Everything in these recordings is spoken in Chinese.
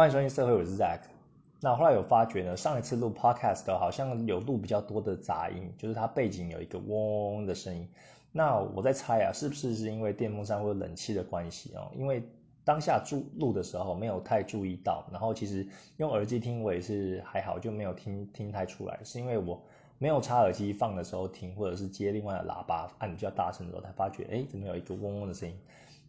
欢迎收听社会，我是 Zack。那后来有发觉呢，上一次录 Podcast 好像有录比较多的杂音，就是它背景有一个嗡嗡的声音。那我在猜啊，是不是是因为电风扇或冷气的关系哦？因为当下注录的时候没有太注意到，然后其实用耳机听我也是还好，就没有听听太出来，是因为我没有插耳机放的时候听，或者是接另外的喇叭按比较大声的时候才发觉，哎，怎么有一个嗡嗡的声音？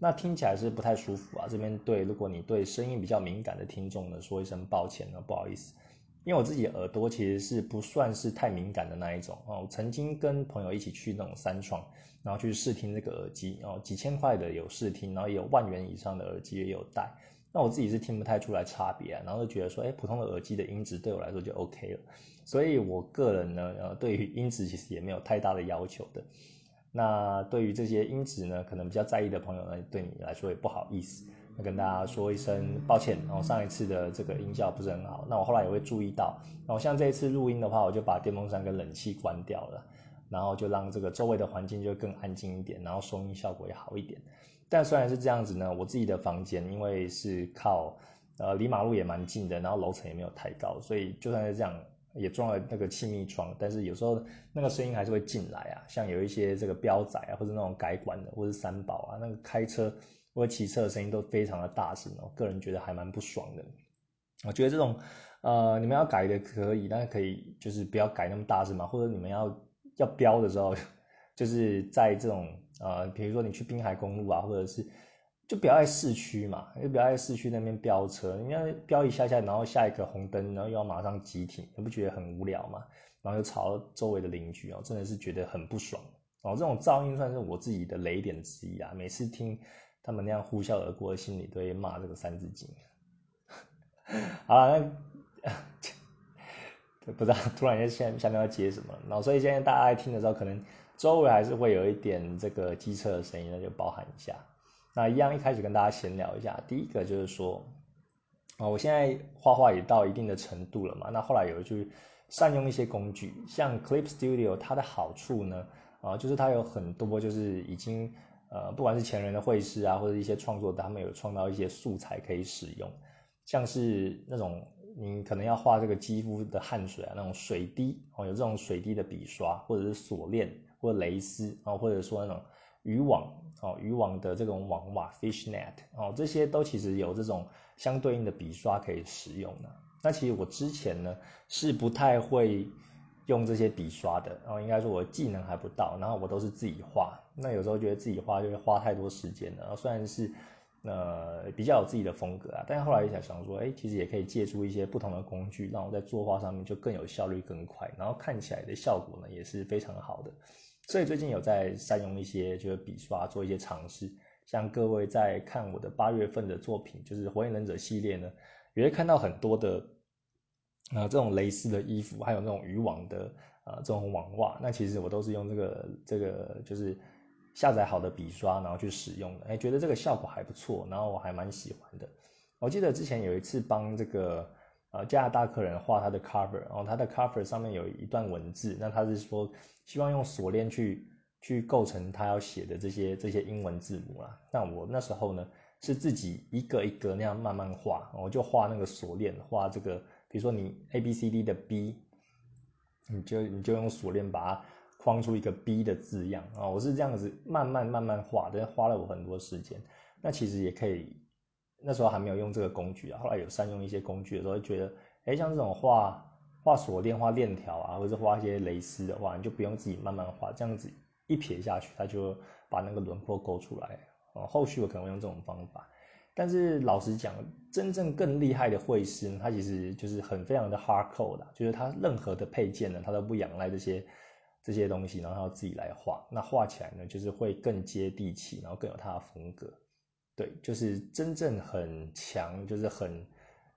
那听起来是不太舒服啊。这边对，如果你对声音比较敏感的听众呢，说一声抱歉呢，不好意思。因为我自己耳朵其实是不算是太敏感的那一种哦。曾经跟朋友一起去那种三创，然后去试听这个耳机哦，几千块的有试听，然后也有万元以上的耳机也有戴。那我自己是听不太出来差别啊，然后就觉得说，哎，普通的耳机的音质对我来说就 OK 了。所以我个人呢，呃，对于音质其实也没有太大的要求的。那对于这些音质呢，可能比较在意的朋友呢，对你来说也不好意思，要跟大家说一声抱歉。然后上一次的这个音效不是很好，那我后来也会注意到。然后像这一次录音的话，我就把电风扇跟冷气关掉了，然后就让这个周围的环境就更安静一点，然后收音效果也好一点。但虽然是这样子呢，我自己的房间因为是靠呃离马路也蛮近的，然后楼层也没有太高，所以就算是这样。也装了那个气密窗，但是有时候那个声音还是会进来啊，像有一些这个标仔啊，或者那种改管的，或者三宝啊，那个开车或者骑车的声音都非常的大声哦，个人觉得还蛮不爽的。我觉得这种呃，你们要改的可以，但是可以就是不要改那么大声嘛，或者你们要要标的时候，就是在这种呃，比如说你去滨海公路啊，或者是。就不要在市区嘛，就不要在市区那边飙车，你要飙一下下，然后下一个红灯，然后又要马上急停，你不觉得很无聊吗？然后又吵周围的邻居哦，真的是觉得很不爽哦。这种噪音算是我自己的雷点之一啊，每次听他们那样呼啸而过，心里都会骂这个三字经。好了，那 不知道突然间下下面要接什么，然后所以现在大家在听的时候，可能周围还是会有一点这个机车的声音，那就包含一下。那一样，一开始跟大家闲聊一下。第一个就是说，啊，我现在画画也到一定的程度了嘛。那后来有去善用一些工具，像 Clip Studio，它的好处呢，啊，就是它有很多就是已经呃，不管是前人的绘师啊，或者一些创作，他们有创造一些素材可以使用，像是那种你可能要画这个肌肤的汗水啊，那种水滴哦，有这种水滴的笔刷，或者是锁链或蕾丝啊，或者说那种。渔网哦，渔网的这种网袜 （fish net） 哦，这些都其实有这种相对应的笔刷可以使用的。那其实我之前呢是不太会用这些笔刷的，然后应该说我技能还不到，然后我都是自己画。那有时候觉得自己画就会花太多时间了。然后虽然是呃比较有自己的风格啊，但是后来也想说，哎，其实也可以借助一些不同的工具，让我在作画上面就更有效率、更快，然后看起来的效果呢也是非常好的。所以最近有在善用一些就是笔刷做一些尝试，像各位在看我的八月份的作品，就是火影忍者系列呢，也会看到很多的啊这种蕾丝的衣服，还有那种渔网的啊这种网袜，那其实我都是用这个这个就是下载好的笔刷，然后去使用的，哎，觉得这个效果还不错，然后我还蛮喜欢的。我记得之前有一次帮这个呃加拿大客人画他的 cover，然后他的 cover 上面有一段文字，那他是说。希望用锁链去去构成他要写的这些这些英文字母啦。那我那时候呢是自己一个一个那样慢慢画，我就画那个锁链，画这个，比如说你 A B C D 的 B，你就你就用锁链把它框出一个 B 的字样啊。我是这样子慢慢慢慢画，但花了我很多时间。那其实也可以，那时候还没有用这个工具啊。后来有善用一些工具的时候，觉得，哎，像这种画。画锁链、画链条啊，或者画一些蕾丝的话，你就不用自己慢慢画，这样子一撇下去，它就把那个轮廓勾出来。哦，后续我可能会用这种方法。但是老实讲，真正更厉害的绘师，他其实就是很非常的 hardcore 的，就是他任何的配件呢，他都不仰赖这些这些东西，然后他要自己来画。那画起来呢，就是会更接地气，然后更有他的风格。对，就是真正很强，就是很。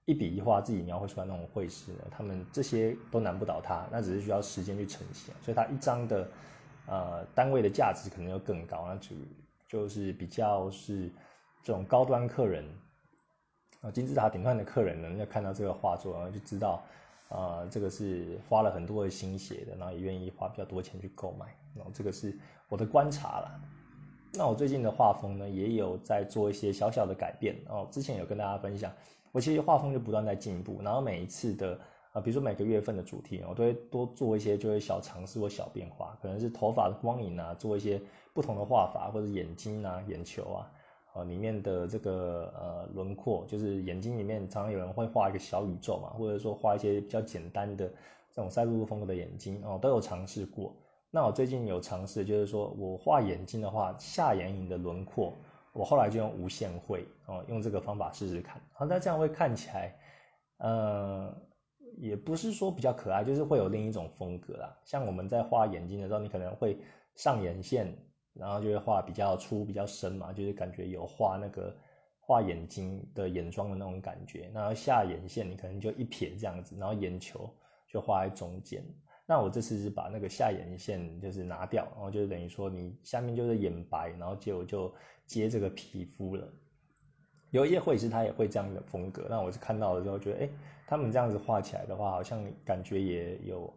一笔一画自己描绘出来那种绘师呢，他们这些都难不倒他，那只是需要时间去呈现，所以他一张的呃单位的价值可能要更高，那就就是比较是这种高端客人啊金字塔顶端的客人呢，要看到这个画作，然后就知道啊这个是花了很多的心血的，然后也愿意花比较多钱去购买，然后这个是我的观察了。那我最近的画风呢，也有在做一些小小的改变哦，之前有跟大家分享。我其实画风就不断在进步，然后每一次的啊，比如说每个月份的主题，我都会多做一些，就会小尝试或小变化，可能是头发的光影啊，做一些不同的画法，或者眼睛啊、眼球啊，呃，里面的这个呃轮廓，就是眼睛里面常常有人会画一个小宇宙嘛，或者说画一些比较简单的这种赛璐璐风格的眼睛哦，都有尝试过。那我最近有尝试，就是说我画眼睛的话，下眼影的轮廓，我后来就用无限绘哦，用这个方法试试看。好，那这样会看起来，呃，也不是说比较可爱，就是会有另一种风格啦。像我们在画眼睛的时候，你可能会上眼线，然后就会画比较粗、比较深嘛，就是感觉有画那个画眼睛的眼妆的那种感觉。然后下眼线，你可能就一撇这样子，然后眼球就画在中间。那我这次是把那个下眼线就是拿掉，然后就等于说你下面就是眼白，然后就就接这个皮肤了。有一些绘师他也会这样的风格，那我是看到了之后觉得，哎，他们这样子画起来的话，好像感觉也有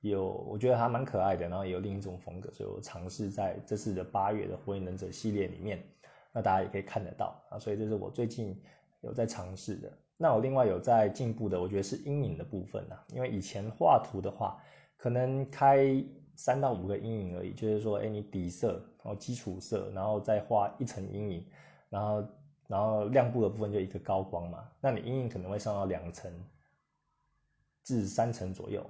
有，我觉得还蛮可爱的，然后也有另一种风格，所以我尝试在这次的八月的火影忍者系列里面，那大家也可以看得到啊，所以这是我最近有在尝试的。那我另外有在进步的，我觉得是阴影的部分啊，因为以前画图的话。可能开三到五个阴影而已，就是说，哎，你底色，然后基础色，然后再画一层阴影，然后，然后亮部的部分就一个高光嘛。那你阴影可能会上到两层至三层左右，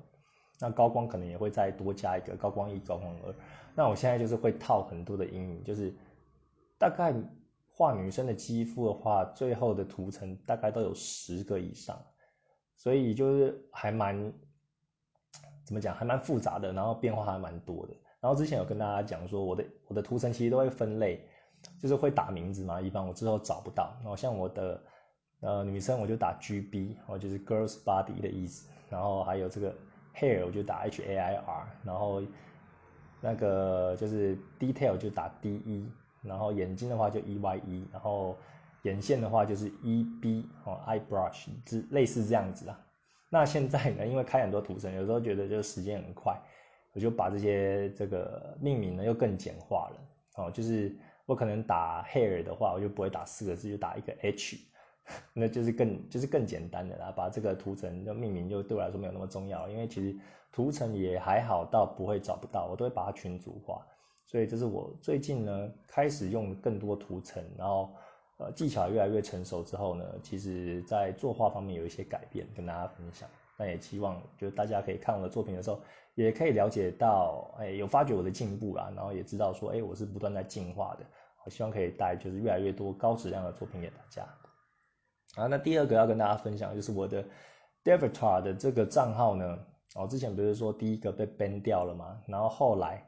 那高光可能也会再多加一个高光一、高光二。那我现在就是会套很多的阴影，就是大概画女生的肌肤的话，最后的涂层大概都有十个以上，所以就是还蛮。怎么讲还蛮复杂的，然后变化还蛮多的。然后之前有跟大家讲说，我的我的图层其实都会分类，就是会打名字嘛，一般我之后找不到。然后像我的呃女生我就打 GB，然后就是 girls body 的意思。然后还有这个 hair 我就打 H A I R，然后那个就是 detail 就打 D E，然后眼睛的话就 E Y E，然后眼线的话就是 E B 哦 eye brush，之类似这样子啊。那现在呢？因为开很多图层，有时候觉得就是时间很快，我就把这些这个命名呢又更简化了。哦，就是我可能打 hair 的话，我就不会打四个字，就打一个 h，那就是更就是更简单的啦。把这个图层的命名就对我来说没有那么重要，因为其实图层也还好，到不会找不到，我都会把它群组化。所以这是我最近呢开始用更多图层，然后。呃，技巧越来越成熟之后呢，其实在作画方面有一些改变，跟大家分享。那也希望就是大家可以看我的作品的时候，也可以了解到，哎，有发觉我的进步啦，然后也知道说，哎，我是不断在进化的。我希望可以带就是越来越多高质量的作品给大家。啊，那第二个要跟大家分享就是我的 Devatar 的这个账号呢，我之前不是说第一个被 ban 掉了吗？然后后来。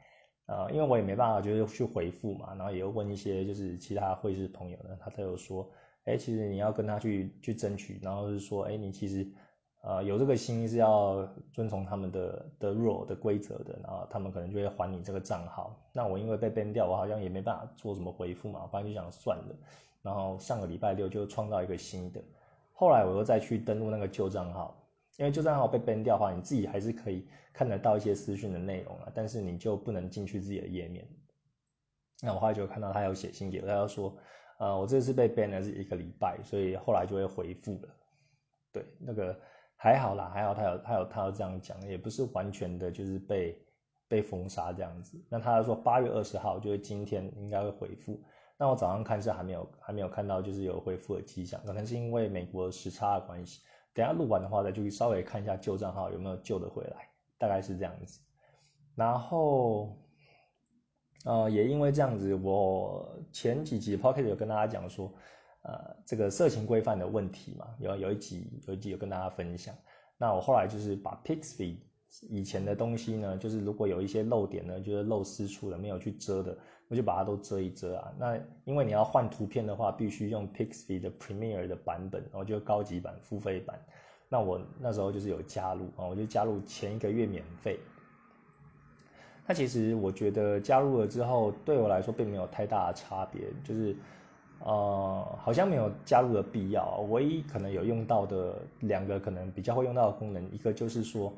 呃，因为我也没办法，就是去回复嘛，然后也有问一些就是其他会师朋友呢，他都有说，哎，其实你要跟他去去争取，然后是说，哎，你其实呃有这个心是要遵从他们的的 rule 的规则的，然后他们可能就会还你这个账号。那我因为被 ban 掉，我好像也没办法做什么回复嘛，反正就想算了。然后上个礼拜六就创造一个新的，后来我又再去登录那个旧账号。因为就算号被 ban 掉的话，你自己还是可以看得到一些私讯的内容啊，但是你就不能进去自己的页面。那我后来就看到他有写信给我，他说，呃，我这次被 ban 了是一个礼拜，所以后来就会回复了。对，那个还好啦，还好他有他有他要这样讲，也不是完全的就是被被封杀这样子。那他说八月二十号就是今天应该会回复，那我早上看是还没有还没有看到就是有回复的迹象，可能是因为美国时差的关系。等下录完的话，再就稍微看一下旧账号有没有救得回来，大概是这样子。然后，呃，也因为这样子，我前几集 Pocket 有跟大家讲说，呃，这个色情规范的问题嘛，有有一集有一集有跟大家分享。那我后来就是把 Pixie 以前的东西呢，就是如果有一些漏点呢，就是漏私处的，没有去遮的。我就把它都遮一遮啊。那因为你要换图片的话，必须用 Pixie 的 Premiere 的版本，然后就高级版、付费版。那我那时候就是有加入啊，我就加入前一个月免费。那其实我觉得加入了之后，对我来说并没有太大的差别，就是呃，好像没有加入的必要。唯一可能有用到的两个可能比较会用到的功能，一个就是说。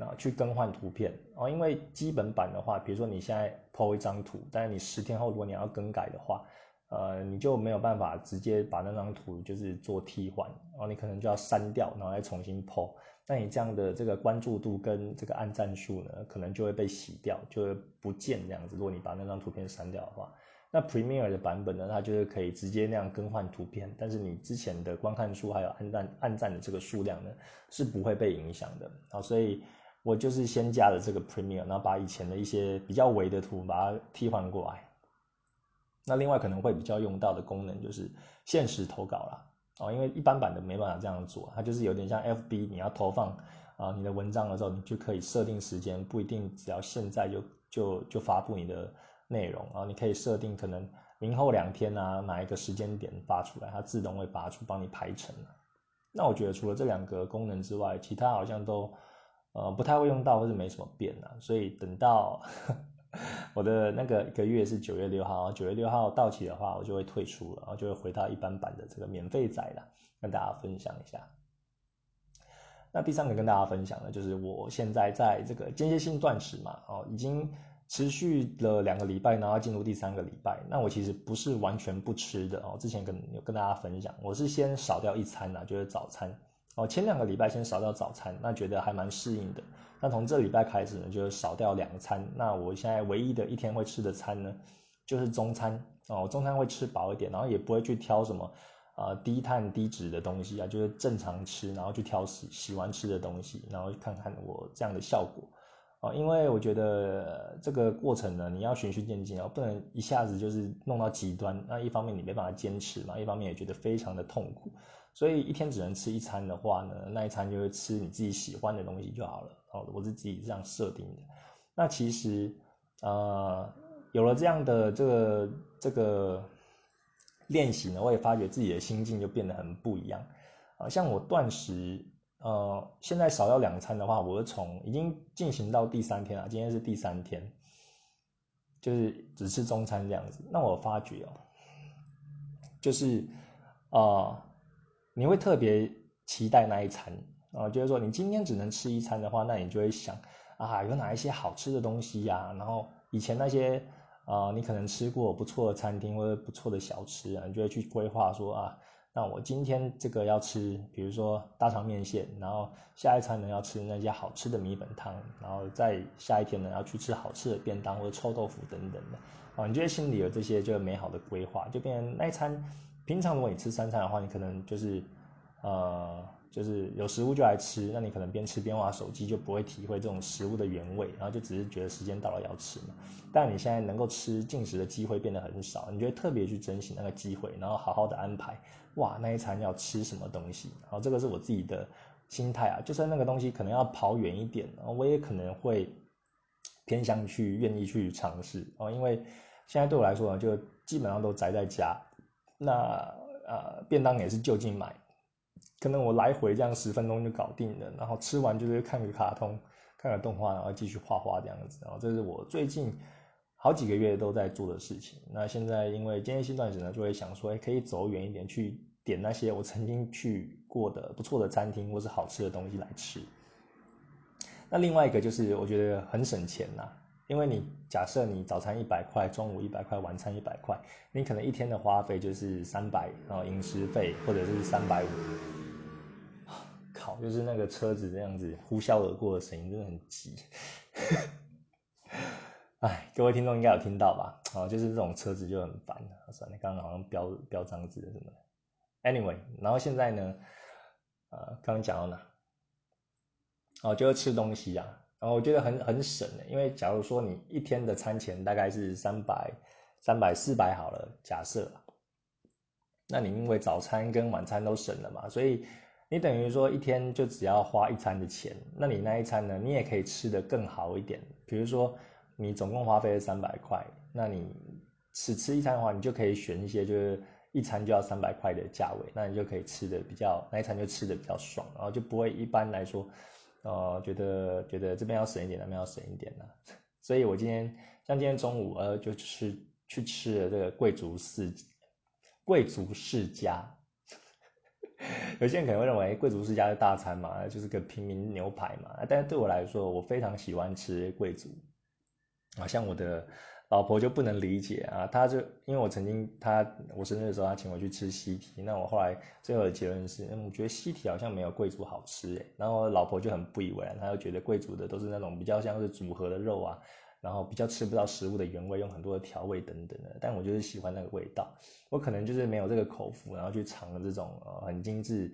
那去更换图片哦，因为基本版的话，比如说你现在 po 一张图，但是你十天后如果你要更改的话，呃，你就没有办法直接把那张图就是做替换，然后你可能就要删掉，然后再重新 po。那你这样的这个关注度跟这个按赞数呢，可能就会被洗掉，就会不见这样子。如果你把那张图片删掉的话，那 Premiere 的版本呢，它就是可以直接那样更换图片，但是你之前的观看数还有按赞按赞的这个数量呢，是不会被影响的啊。所以我就是先加了这个 Premiere，然后把以前的一些比较微的图把它替换过来。那另外可能会比较用到的功能就是限时投稿啦，哦，因为一般版的没办法这样做，它就是有点像 FB，你要投放啊你的文章的时候，你就可以设定时间，不一定只要现在就就就发布你的内容啊，你可以设定可能明后两天啊哪一个时间点发出来，它自动会发出帮你排成。那我觉得除了这两个功能之外，其他好像都呃不太会用到或者没什么变啊，所以等到。我的那个一个月是九月六号，九月六号到期的话，我就会退出了，然后就会回到一般版的这个免费载了，跟大家分享一下。那第三个跟大家分享的，就是我现在在这个间歇性断食嘛，哦，已经持续了两个礼拜，然后进入第三个礼拜。那我其实不是完全不吃的哦，之前跟有跟大家分享，我是先少掉一餐呐，就是早餐。哦，前两个礼拜先少掉早餐，那觉得还蛮适应的。那从这礼拜开始呢，就少掉两餐。那我现在唯一的一天会吃的餐呢，就是中餐哦。中餐会吃饱一点，然后也不会去挑什么呃低碳低脂的东西啊，就是正常吃，然后去挑喜喜欢吃的东西，然后看看我这样的效果哦。因为我觉得这个过程呢，你要循序渐进哦，不能一下子就是弄到极端。那一方面你没办法坚持嘛，一方面也觉得非常的痛苦。所以一天只能吃一餐的话呢，那一餐就会吃你自己喜欢的东西就好了。哦，我是自己这样设定的。那其实，呃，有了这样的这个这个练习呢，我也发觉自己的心境就变得很不一样。啊，像我断食，呃，现在少要两餐的话，我是从已经进行到第三天了，今天是第三天，就是只吃中餐这样子。那我发觉哦，就是啊。你会特别期待那一餐啊，就是说你今天只能吃一餐的话，那你就会想啊，有哪一些好吃的东西呀？然后以前那些啊，你可能吃过不错的餐厅或者不错的小吃啊，你就会去规划说啊，那我今天这个要吃，比如说大肠面线，然后下一餐呢要吃那些好吃的米粉汤，然后再下一天呢要去吃好吃的便当或者臭豆腐等等的啊，你觉得心里有这些就美好的规划，就变成那一餐。平常如果你吃三餐的话，你可能就是，呃，就是有食物就来吃，那你可能边吃边玩手机，就不会体会这种食物的原味，然后就只是觉得时间到了要吃嘛。但你现在能够吃进食的机会变得很少，你就会特别去珍惜那个机会，然后好好的安排，哇，那一餐要吃什么东西？然后这个是我自己的心态啊，就算那个东西可能要跑远一点，我也可能会偏向去愿意去尝试哦，因为现在对我来说呢，就基本上都宅在家。那呃，便当也是就近买，可能我来回这样十分钟就搞定了，然后吃完就是看个卡通，看个动画，然后继续画画这样子，然后这是我最近好几个月都在做的事情。那现在因为今天新段子呢，就会想说，哎，可以走远一点，去点那些我曾经去过的不错的餐厅或是好吃的东西来吃。那另外一个就是我觉得很省钱呐。因为你假设你早餐一百块，中午一百块，晚餐一百块，你可能一天的花费就是三百，然后饮食费或者是三百五。靠，就是那个车子这样子呼啸而过的声音真的很急。哎，各位听众应该有听到吧？哦，就是这种车子就很烦。算了，刚刚好像标标脏字什么的。Anyway，然后现在呢，呃，刚刚讲到哪？哦，就是吃东西呀。然后我觉得很很省的，因为假如说你一天的餐钱大概是三百、三百、四百好了，假设，那你因为早餐跟晚餐都省了嘛，所以你等于说一天就只要花一餐的钱，那你那一餐呢，你也可以吃得更好一点。比如说你总共花费了三百块，那你只吃一餐的话，你就可以选一些就是一餐就要三百块的价位，那你就可以吃的比较那一餐就吃的比较爽，然后就不会一般来说。哦，觉得觉得这边要省一点，那边要省一点呢，所以我今天像今天中午呃，就吃去吃了这个贵族世贵族世家，有些人可能会认为贵族世家是大餐嘛，就是个平民牛排嘛，但是对我来说，我非常喜欢吃贵族，啊，像我的老婆就不能理解啊，她就因为我曾经她我生日的时候，她请我去吃西提，那我后来最后的结论是，嗯，我觉得西提好像没有贵族好吃诶，然后老婆就很不以为然，她就觉得贵族的都是那种比较像是组合的肉啊，然后比较吃不到食物的原味，用很多的调味等等的，但我就是喜欢那个味道，我可能就是没有这个口福，然后去尝了这种呃很精致。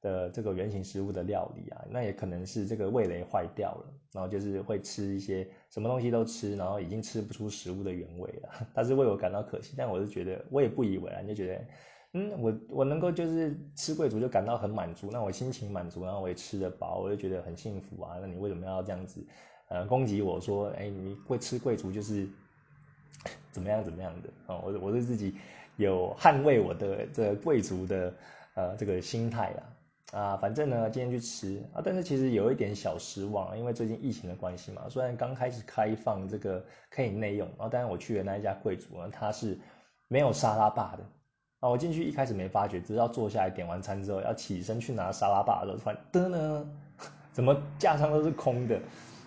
的这个原型食物的料理啊，那也可能是这个味蕾坏掉了，然后就是会吃一些什么东西都吃，然后已经吃不出食物的原味了。他是为我感到可惜，但我是觉得我也不以为然，就觉得，嗯，我我能够就是吃贵族就感到很满足，那我心情满足，然后我也吃得饱，我就觉得很幸福啊。那你为什么要这样子，呃，攻击我说，哎，你会吃贵族就是怎么样怎么样的啊？我我是自己有捍卫我的这贵族的呃这个心态啦。啊，反正呢，今天去吃啊，但是其实有一点小失望，因为最近疫情的关系嘛，虽然刚开始开放这个可以内用，然后但是我去的那一家贵族呢，它是没有沙拉霸的啊，我进去一开始没发觉，直到坐下来点完餐之后要起身去拿沙拉霸的时候，突然的呢，怎么架上都是空的，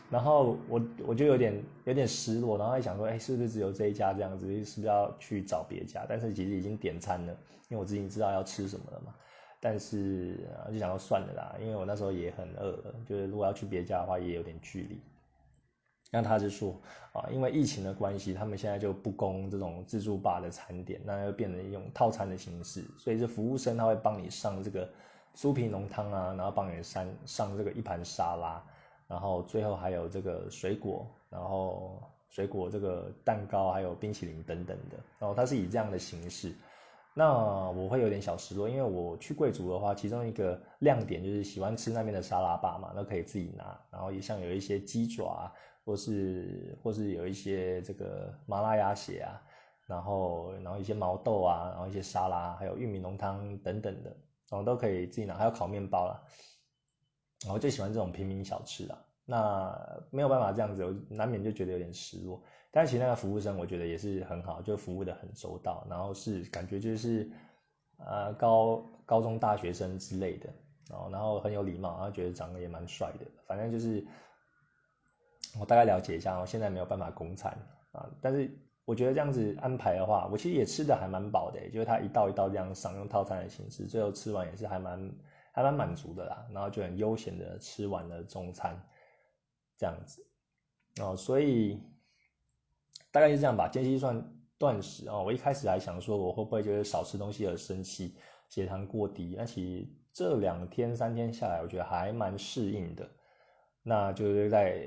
然后我我就有点有点失落，然后还想说，哎，是不是只有这一家这样子，是不是要去找别家？但是其实已经点餐了，因为我自己知道要吃什么了嘛。但是就想说算了啦，因为我那时候也很饿，就是如果要去别家的话也有点距离。那他就说啊，因为疫情的关系，他们现在就不供这种自助吧的餐点，那又变成用套餐的形式，所以这服务生他会帮你上这个酥皮浓汤啊，然后帮你上上这个一盘沙拉，然后最后还有这个水果，然后水果这个蛋糕还有冰淇淋等等的，然后它是以这样的形式。那我会有点小失落，因为我去贵族的话，其中一个亮点就是喜欢吃那边的沙拉吧嘛，那可以自己拿，然后也像有一些鸡爪，啊或是或是有一些这个麻辣鸭血啊，然后然后一些毛豆啊，然后一些沙拉，还有玉米浓汤等等的，然后都可以自己拿，还有烤面包啦。我最喜欢这种平民小吃啊，那没有办法这样子，我难免就觉得有点失落。但其实那个服务生我觉得也是很好，就服务的很周到，然后是感觉就是，呃高高中大学生之类的，然后然后很有礼貌，然后觉得长得也蛮帅的，反正就是我大概了解一下，我现在没有办法供餐啊，但是我觉得这样子安排的话，我其实也吃的还蛮饱的，就是他一道一道这样上用套餐的形式，最后吃完也是还蛮还蛮满足的啦，然后就很悠闲的吃完了中餐，这样子哦，所以。大概是这样吧，间歇算断食啊。我一开始还想说，我会不会就是少吃东西而生气，血糖过低？那其实这两天三天下来，我觉得还蛮适应的。那就是在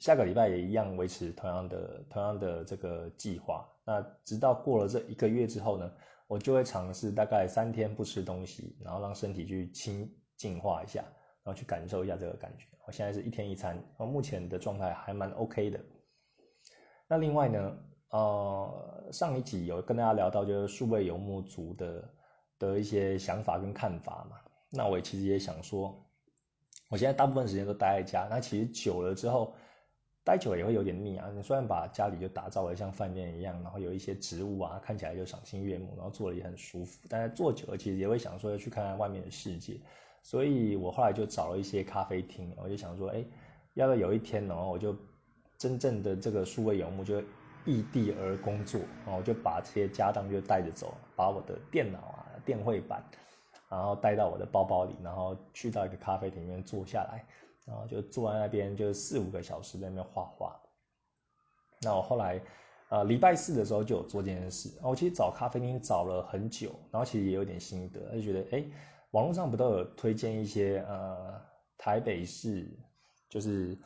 下个礼拜也一样维持同样的同样的这个计划。那直到过了这一个月之后呢，我就会尝试大概三天不吃东西，然后让身体去清净化一下，然后去感受一下这个感觉。我现在是一天一餐，我目前的状态还蛮 OK 的。那另外呢，呃，上一集有跟大家聊到就是数位游牧族的的一些想法跟看法嘛。那我其实也想说，我现在大部分时间都待在家，那其实久了之后，待久了也会有点腻啊。你虽然把家里就打造的像饭店一样，然后有一些植物啊，看起来就赏心悦目，然后坐的也很舒服，但是坐久了其实也会想说要去看看外面的世界。所以我后来就找了一些咖啡厅，我就想说，哎，要不有一天呢，我就。真正的这个数位游牧就异地而工作，然后就把这些家当就带着走，把我的电脑啊、电绘板，然后带到我的包包里，然后去到一个咖啡厅里面坐下来，然后就坐在那边就四五个小时在那边画画。那我后来，呃，礼拜四的时候就有做这件事。我其实找咖啡厅找了很久，然后其实也有点心得，就觉得，哎，网络上不都有推荐一些呃台北市，就是。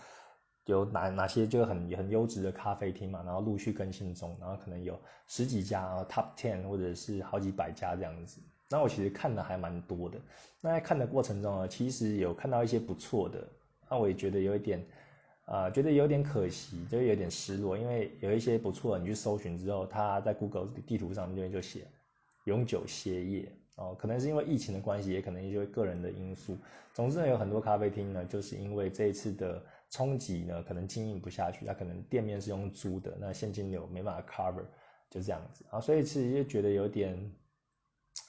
有哪哪些就很很优质的咖啡厅嘛，然后陆续更新中，然后可能有十几家啊，top ten 或者是好几百家这样子。那我其实看的还蛮多的。那在看的过程中呢，其实有看到一些不错的，那我也觉得有一点，啊，觉得有点可惜，就有点失落，因为有一些不错，你去搜寻之后，它在 Google 地图上面就写永久歇业哦，可能是因为疫情的关系，也可能因为个人的因素。总之呢，有很多咖啡厅呢，就是因为这一次的。冲击呢，可能经营不下去，他可能店面是用租的，那现金流没办法 cover，就这样子啊，所以其实就觉得有点，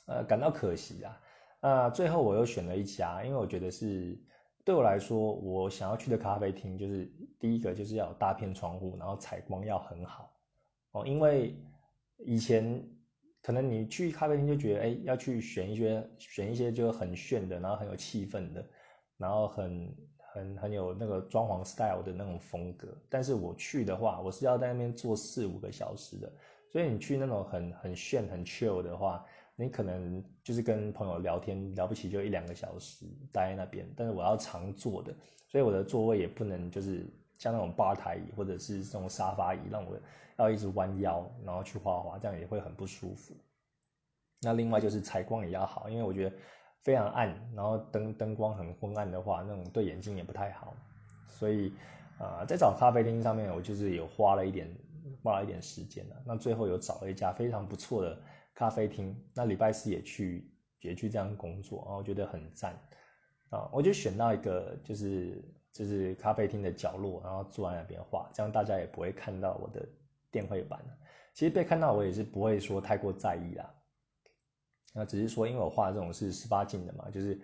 呃，感到可惜啊。那最后我又选了一家，因为我觉得是对我来说，我想要去的咖啡厅，就是第一个就是要有大片窗户，然后采光要很好哦，因为以前可能你去咖啡厅就觉得，哎，要去选一些选一些就很炫的，然后很有气氛的，然后很很很有那个装潢 style 的那种风格。但是我去的话，我是要在那边坐四五个小时的，所以你去那种很很炫很 chill 的话。你可能就是跟朋友聊天，了不起就一两个小时待在那边，但是我要常坐的，所以我的座位也不能就是像那种吧台椅或者是这种沙发椅，让我要一直弯腰然后去画画，这样也会很不舒服。那另外就是采光也要好，因为我觉得非常暗，然后灯灯光很昏暗的话，那种对眼睛也不太好。所以啊，在找咖啡厅上面，我就是有花了一点花了一点时间的。那最后有找了一家非常不错的。咖啡厅，那礼拜四也去，也去这样工作，然后觉得很赞啊！我就选到一个，就是就是咖啡厅的角落，然后坐在那边画，这样大家也不会看到我的电绘板。其实被看到我也是不会说太过在意啦，那只是说因为我画的这种是十八禁的嘛，就是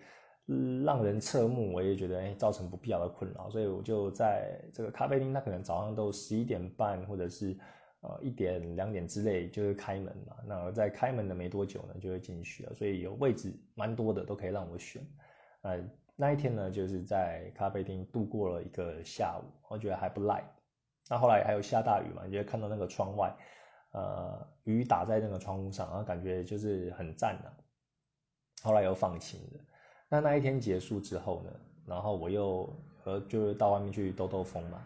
让人侧目，我也觉得哎造成不必要的困扰，所以我就在这个咖啡厅，它可能早上都十一点半或者是。呃，一点两点之类就是开门嘛。那在开门的没多久呢，就会进去了。所以有位置蛮多的，都可以让我选。呃，那一天呢，就是在咖啡厅度过了一个下午，我觉得还不赖。那后来还有下大雨嘛，你就看到那个窗外，呃，雨打在那个窗户上，然后感觉就是很赞的。后来又放晴了。那那一天结束之后呢，然后我又呃，就是到外面去兜兜风嘛。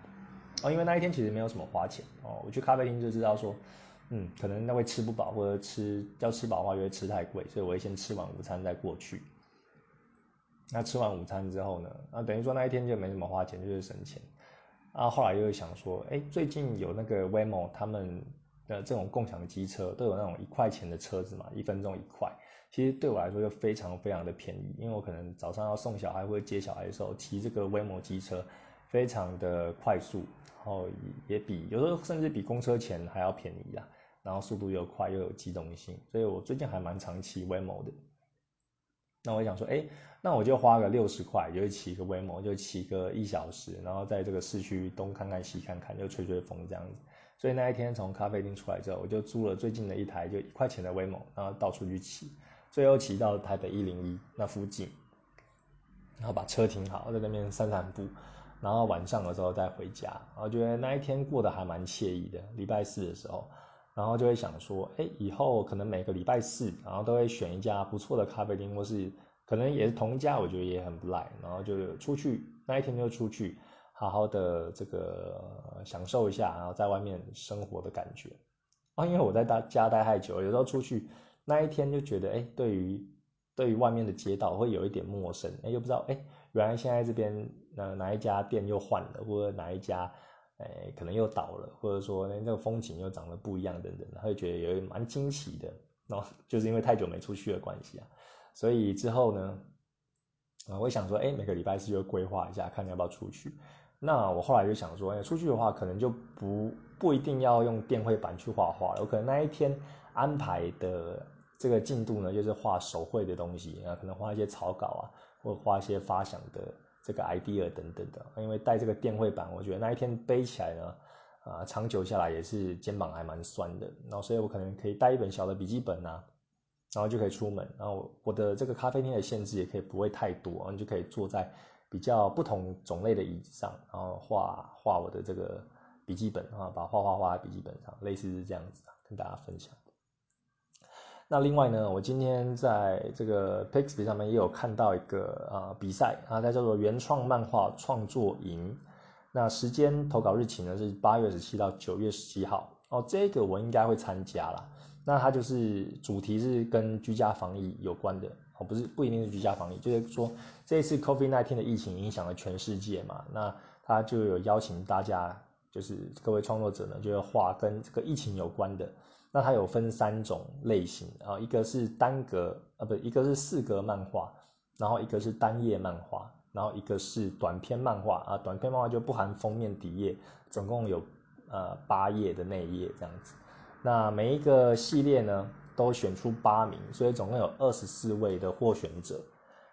哦，因为那一天其实没有什么花钱哦，我去咖啡厅就知道说，嗯，可能那会吃不饱，或者吃要吃饱的话，就会吃太贵，所以我会先吃完午餐再过去。那吃完午餐之后呢，那等于说那一天就没什么花钱，就是省钱。啊，后来又想说，哎，最近有那个 Waymo 他们的这种共享的机车，都有那种一块钱的车子嘛，一分钟一块，其实对我来说就非常非常的便宜，因为我可能早上要送小孩或者接小孩的时候，骑这个 Waymo 机车，非常的快速。然后也比有时候甚至比公车钱还要便宜啊，然后速度又快又有机动性，所以我最近还蛮常骑 Waymo 的。那我想说，哎，那我就花个六十块，就骑个 Waymo，就骑个一小时，然后在这个市区东看看西看看，就吹吹风这样子。所以那一天从咖啡厅出来之后，我就租了最近的一台就一块钱的威猛然后到处去骑，最后骑到台北一零一那附近，然后把车停好，在那边散散步。然后晚上的时候再回家，然后觉得那一天过得还蛮惬意的。礼拜四的时候，然后就会想说，哎，以后可能每个礼拜四，然后都会选一家不错的咖啡厅，或是可能也是同一家，我觉得也很不赖。然后就出去那一天就出去，好好的这个享受一下，然后在外面生活的感觉。啊，因为我在大家待太久，有时候出去那一天就觉得，哎，对于对于外面的街道会有一点陌生，哎，又不知道，哎。原来现在这边哪哪一家店又换了，或者哪一家，诶可能又倒了，或者说那个风景又长得不一样等等，他就觉得有蛮惊奇的。然哦，就是因为太久没出去的关系啊，所以之后呢，啊，我想说，哎，每个礼拜四就规划一下，看你要不要出去。那我后来就想说，哎，出去的话，可能就不不一定要用电绘板去画画了，我可能那一天安排的这个进度呢，就是画手绘的东西啊，可能画一些草稿啊。或画一些发想的这个 idea 等等的，因为带这个电绘板，我觉得那一天背起来呢，啊，长久下来也是肩膀还蛮酸的。然后，所以我可能可以带一本小的笔记本呐，然后就可以出门。然后我的这个咖啡厅的限制也可以不会太多，然后你就可以坐在比较不同种类的椅子上，然后画画我的这个笔记本啊，把画画画在笔记本上，类似是这样子跟大家分享。那另外呢，我今天在这个 Pixby 上面也有看到一个啊比赛啊，它叫做原创漫画创作营。那时间投稿日期呢是八月十七到九月十七号哦，这个我应该会参加啦。那它就是主题是跟居家防疫有关的哦，不是不一定是居家防疫，就是说这一次 COVID-19 的疫情影响了全世界嘛，那他就有邀请大家，就是各位创作者呢，就是画跟这个疫情有关的。那它有分三种类型啊，一个是单格啊，不，一个是四格漫画，然后一个是单页漫画，然后一个是短篇漫画啊，短篇漫画就不含封面底页，总共有呃八页的内页这样子。那每一个系列呢，都选出八名，所以总共有二十四位的获选者。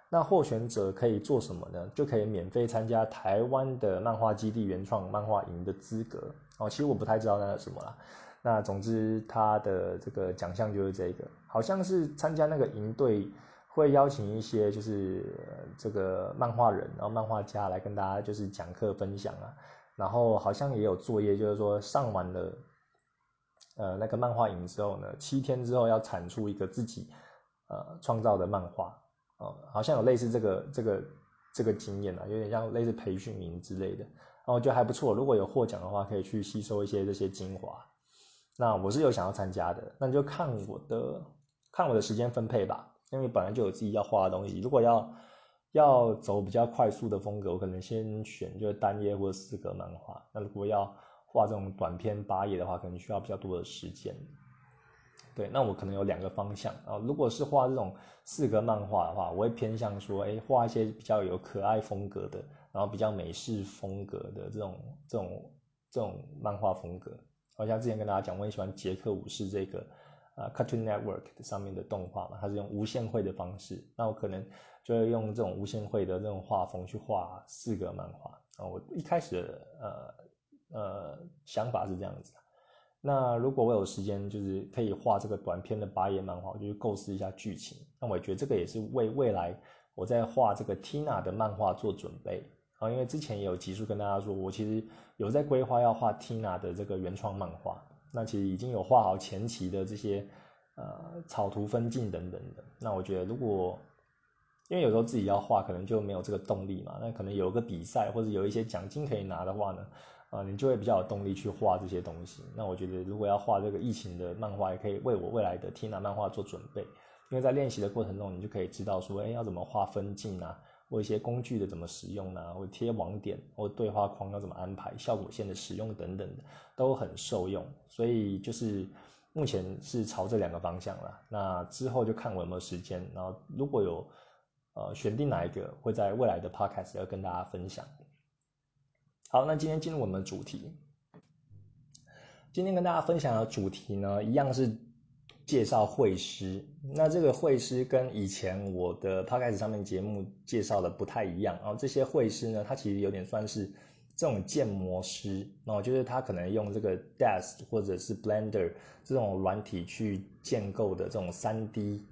那获选者可以做什么呢？就可以免费参加台湾的漫画基地原创漫画营的资格哦。其实我不太知道那是什么啦。那总之他的这个奖项就是这个，好像是参加那个营队会邀请一些就是这个漫画人，然后漫画家来跟大家就是讲课分享啊，然后好像也有作业，就是说上完了呃那个漫画营之后呢，七天之后要产出一个自己呃创造的漫画，哦，好像有类似这个这个这个经验啊，有点像类似培训营之类的，然后我觉得还不错，如果有获奖的话，可以去吸收一些这些精华。那我是有想要参加的，那就看我的看我的时间分配吧，因为本来就有自己要画的东西。如果要要走比较快速的风格，我可能先选就是单页或者四格漫画。那如果要画这种短篇八页的话，可能需要比较多的时间。对，那我可能有两个方向啊。如果是画这种四格漫画的话，我会偏向说，哎，画一些比较有可爱风格的，然后比较美式风格的这种这种这种漫画风格。好像之前跟大家讲，我很喜欢杰克武士这个，呃，Cartoon Network 上面的动画嘛，它是用无限绘的方式，那我可能就会用这种无限绘的这种画风去画四个漫画啊。我一开始呃呃想法是这样子，那如果我有时间，就是可以画这个短篇的八页漫画，我就去构思一下剧情。那我觉得这个也是为未来我在画这个 Tina 的漫画做准备。啊，因为之前也有集数跟大家说，我其实有在规划要画 Tina 的这个原创漫画，那其实已经有画好前期的这些呃草图分镜等等的。那我觉得如果因为有时候自己要画，可能就没有这个动力嘛。那可能有个比赛或者有一些奖金可以拿的话呢，啊，你就会比较有动力去画这些东西。那我觉得如果要画这个疫情的漫画，也可以为我未来的 Tina 漫画做准备。因为在练习的过程中，你就可以知道说，哎，要怎么画分镜啊。或一些工具的怎么使用啊？或贴网点，或对话框要怎么安排，效果线的使用等等的，都很受用。所以就是目前是朝这两个方向了。那之后就看我有没有时间，然后如果有呃选定哪一个，会在未来的 podcast 要跟大家分享。好，那今天进入我们的主题。今天跟大家分享的主题呢，一样是。介绍绘师，那这个绘师跟以前我的 podcast 上面节目介绍的不太一样。然后这些绘师呢，他其实有点算是这种建模师，哦，就是他可能用这个 Dash 或者是 Blender 这种软体去建构的这种三 D，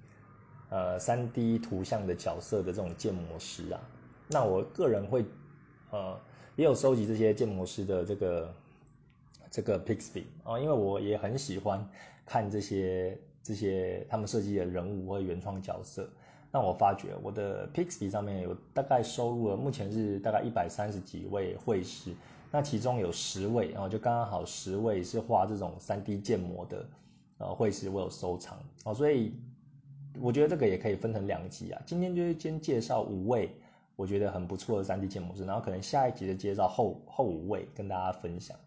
呃，三 D 图像的角色的这种建模师啊。那我个人会，呃，也有收集这些建模师的这个这个 Pixby 啊，因为我也很喜欢。看这些这些他们设计的人物或原创角色，那我发觉我的 Pixie 上面有大概收录了，目前是大概一百三十几位绘师，那其中有十位，然后就刚刚好十位是画这种三 D 建模的呃绘师，我有收藏。哦，所以我觉得这个也可以分成两集啊，今天就是先介绍五位我觉得很不错的三 D 建模师，然后可能下一集的介绍后后五位跟大家分享。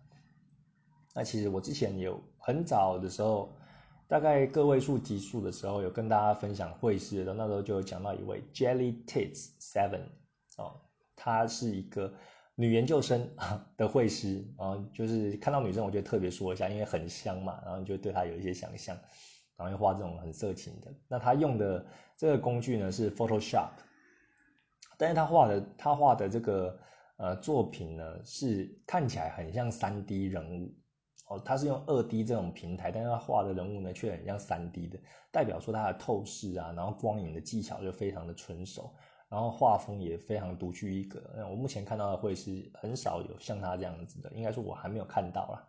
那其实我之前有很早的时候，大概个位数级数的时候，有跟大家分享会师的，那时候就有讲到一位 Jelly Tits Seven 哦，她是一个女研究生的会师然后，就是看到女生我就特别说一下，因为很香嘛，然后就对她有一些想象，然后又画这种很色情的。那她用的这个工具呢是 Photoshop，但是他画的他画的这个呃作品呢是看起来很像三 D 人物。哦，他是用二 D 这种平台，但是他画的人物呢却很像三 D 的，代表说他的透视啊，然后光影的技巧就非常的纯熟，然后画风也非常独具一格。那我目前看到的会是很少有像他这样子的，应该说我还没有看到啦。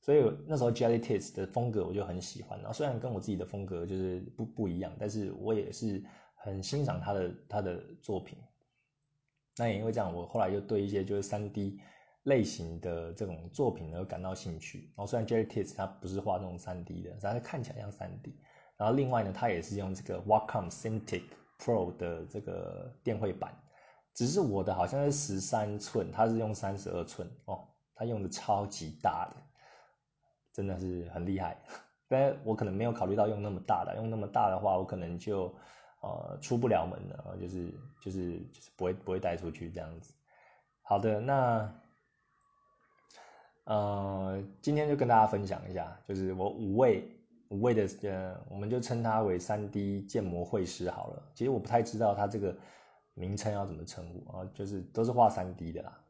所以那时候 Jelly Tits 的风格我就很喜欢，然后虽然跟我自己的风格就是不不一样，但是我也是很欣赏他的他的作品。那也因为这样，我后来就对一些就是三 D。类型的这种作品呢感到兴趣。然后虽然 Jerry Tits 他不是画那种三 D 的，但是看起来像三 D。然后另外呢，他也是用这个 Wacom Cintiq Pro 的这个电绘板，只是我的好像是十三寸，他是用三十二寸哦，他用的超级大的，真的是很厉害。但我可能没有考虑到用那么大的，用那么大的话，我可能就呃出不了门了，就是就是就是不会不会带出去这样子。好的，那。呃，今天就跟大家分享一下，就是我五位五位的呃，我们就称他为三 D 建模绘师好了。其实我不太知道他这个名称要怎么称呼啊，就是都是画三 D 的啦。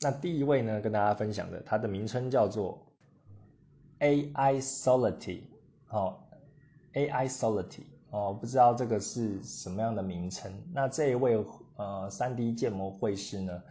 那第一位呢，跟大家分享的，他的名称叫做 AI Solidity，哦，AI Solidity，哦，不知道这个是什么样的名称。那这一位呃三 D 建模绘师呢，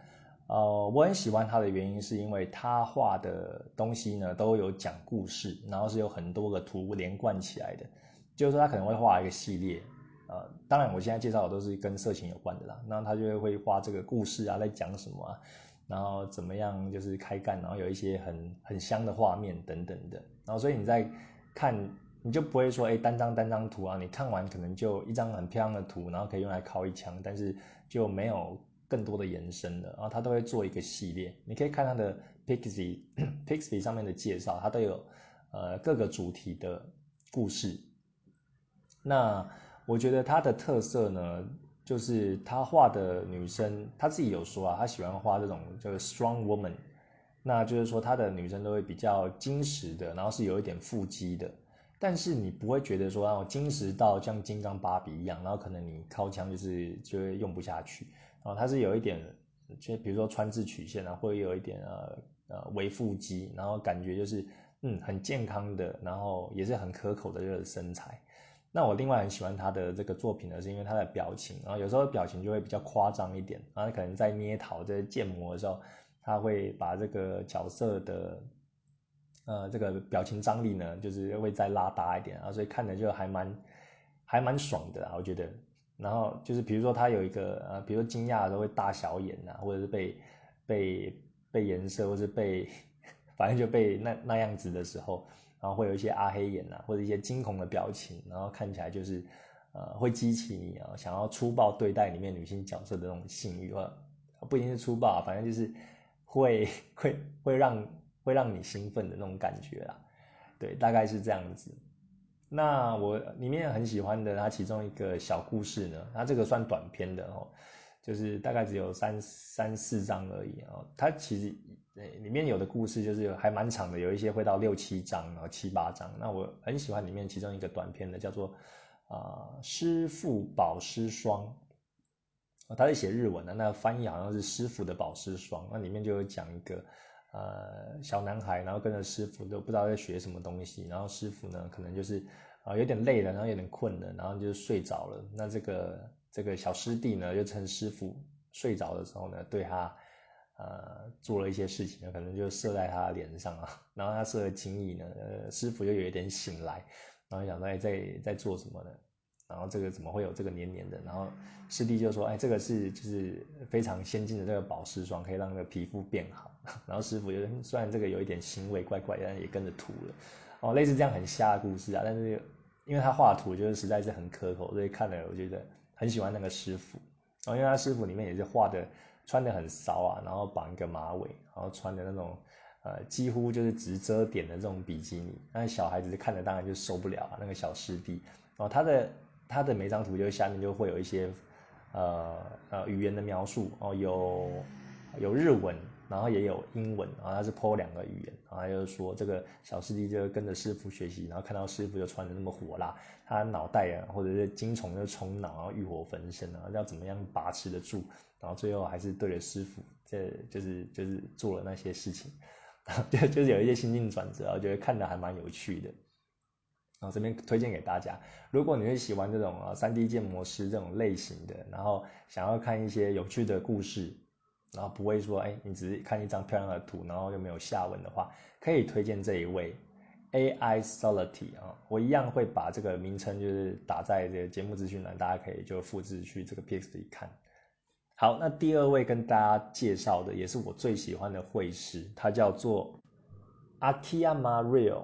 呃，我很喜欢他的原因是因为他画的东西呢都有讲故事，然后是有很多个图连贯起来的。就是说他可能会画一个系列，呃，当然我现在介绍的都是跟色情有关的啦。那他就会画这个故事啊，在讲什么啊？然后怎么样，就是开干，然后有一些很很香的画面等等的，然后所以你在看，你就不会说，哎，单张单张图啊，你看完可能就一张很漂亮的图，然后可以用来敲一枪，但是就没有更多的延伸了。然后他都会做一个系列，你可以看他的 pixi pixi 上面的介绍，他都有呃各个主题的故事。那我觉得他的特色呢？就是他画的女生，他自己有说啊，他喜欢画这种就是 strong woman，那就是说他的女生都会比较精实的，然后是有一点腹肌的，但是你不会觉得说啊，精实到像金刚芭比一样，然后可能你靠枪就是就会用不下去，然后它是有一点，就比如说川字曲线啊，会有一点呃呃微腹肌，然后感觉就是嗯很健康的，然后也是很可口的这个身材。那我另外很喜欢他的这个作品呢，是因为他的表情，然后有时候表情就会比较夸张一点，然后可能在捏陶、在建模的时候，他会把这个角色的，呃，这个表情张力呢，就是会再拉大一点啊，所以看着就还蛮还蛮爽的啊，我觉得。然后就是比如说他有一个呃，比如说惊讶的时候会大小眼呐，或者是被被被颜色，或是被 反正就被那那样子的时候。然后会有一些阿黑眼呐，或者一些惊恐的表情，然后看起来就是，呃，会激起你啊想要粗暴对待里面女性角色的那种性欲，或不一定是粗暴，啊反正就是会会会让会让你兴奋的那种感觉啦。对，大概是这样子。那我里面很喜欢的，它其中一个小故事呢，它这个算短篇的哦，就是大概只有三三四章而已哦，它其实。里面有的故事就是还蛮长的，有一些会到六七章，然后七八章。那我很喜欢里面其中一个短篇的，叫做啊师傅保湿霜，他是写日文的，那翻译好像是师傅的保湿霜。那里面就有讲一个呃小男孩，然后跟着师傅都不知道在学什么东西，然后师傅呢可能就是啊有点累了，然后有点困了，然后就睡着了。那这个这个小师弟呢，就趁师傅睡着的时候呢，对他。呃，做了一些事情，可能就射在他脸上啊，然后他射了精液呢，呃，师傅就有一点醒来，然后想在在在做什么呢？然后这个怎么会有这个黏黏的？然后师弟就说，哎，这个是就是非常先进的这个保湿霜，可以让那个皮肤变好。然后师傅就虽然这个有一点腥味怪怪，但也跟着涂了。哦，类似这样很瞎的故事啊，但是因为他画图就是实在是很可口，所以看了我觉得很喜欢那个师傅。然后因为他师傅里面也是画的。穿的很骚啊，然后绑一个马尾，然后穿的那种，呃，几乎就是只遮点的这种比基尼，那小孩子看着当然就受不了啊。那个小师弟，哦他的他的每张图就下面就会有一些，呃呃语言的描述哦，有有日文。然后也有英文，然后他是 PO 两个语言，然后就是说这个小师弟就跟着师傅学习，然后看到师傅就穿的那么火辣，他脑袋啊或者是精虫就冲脑，然后欲火焚身啊，要怎么样把持得住，然后最后还是对着师傅，这就是就是做了那些事情，就就是有一些心境转折，我觉得看的还蛮有趣的，然后这边推荐给大家，如果你是喜欢这种啊三 D 建模师这种类型的，然后想要看一些有趣的故事。然后不会说，哎，你只是看一张漂亮的图，然后又没有下文的话，可以推荐这一位 AI Solidity 啊，我一样会把这个名称就是打在这个节目资讯栏，大家可以就复制去这个 p i x 里看。好，那第二位跟大家介绍的也是我最喜欢的绘师，他叫做 Akia Mario。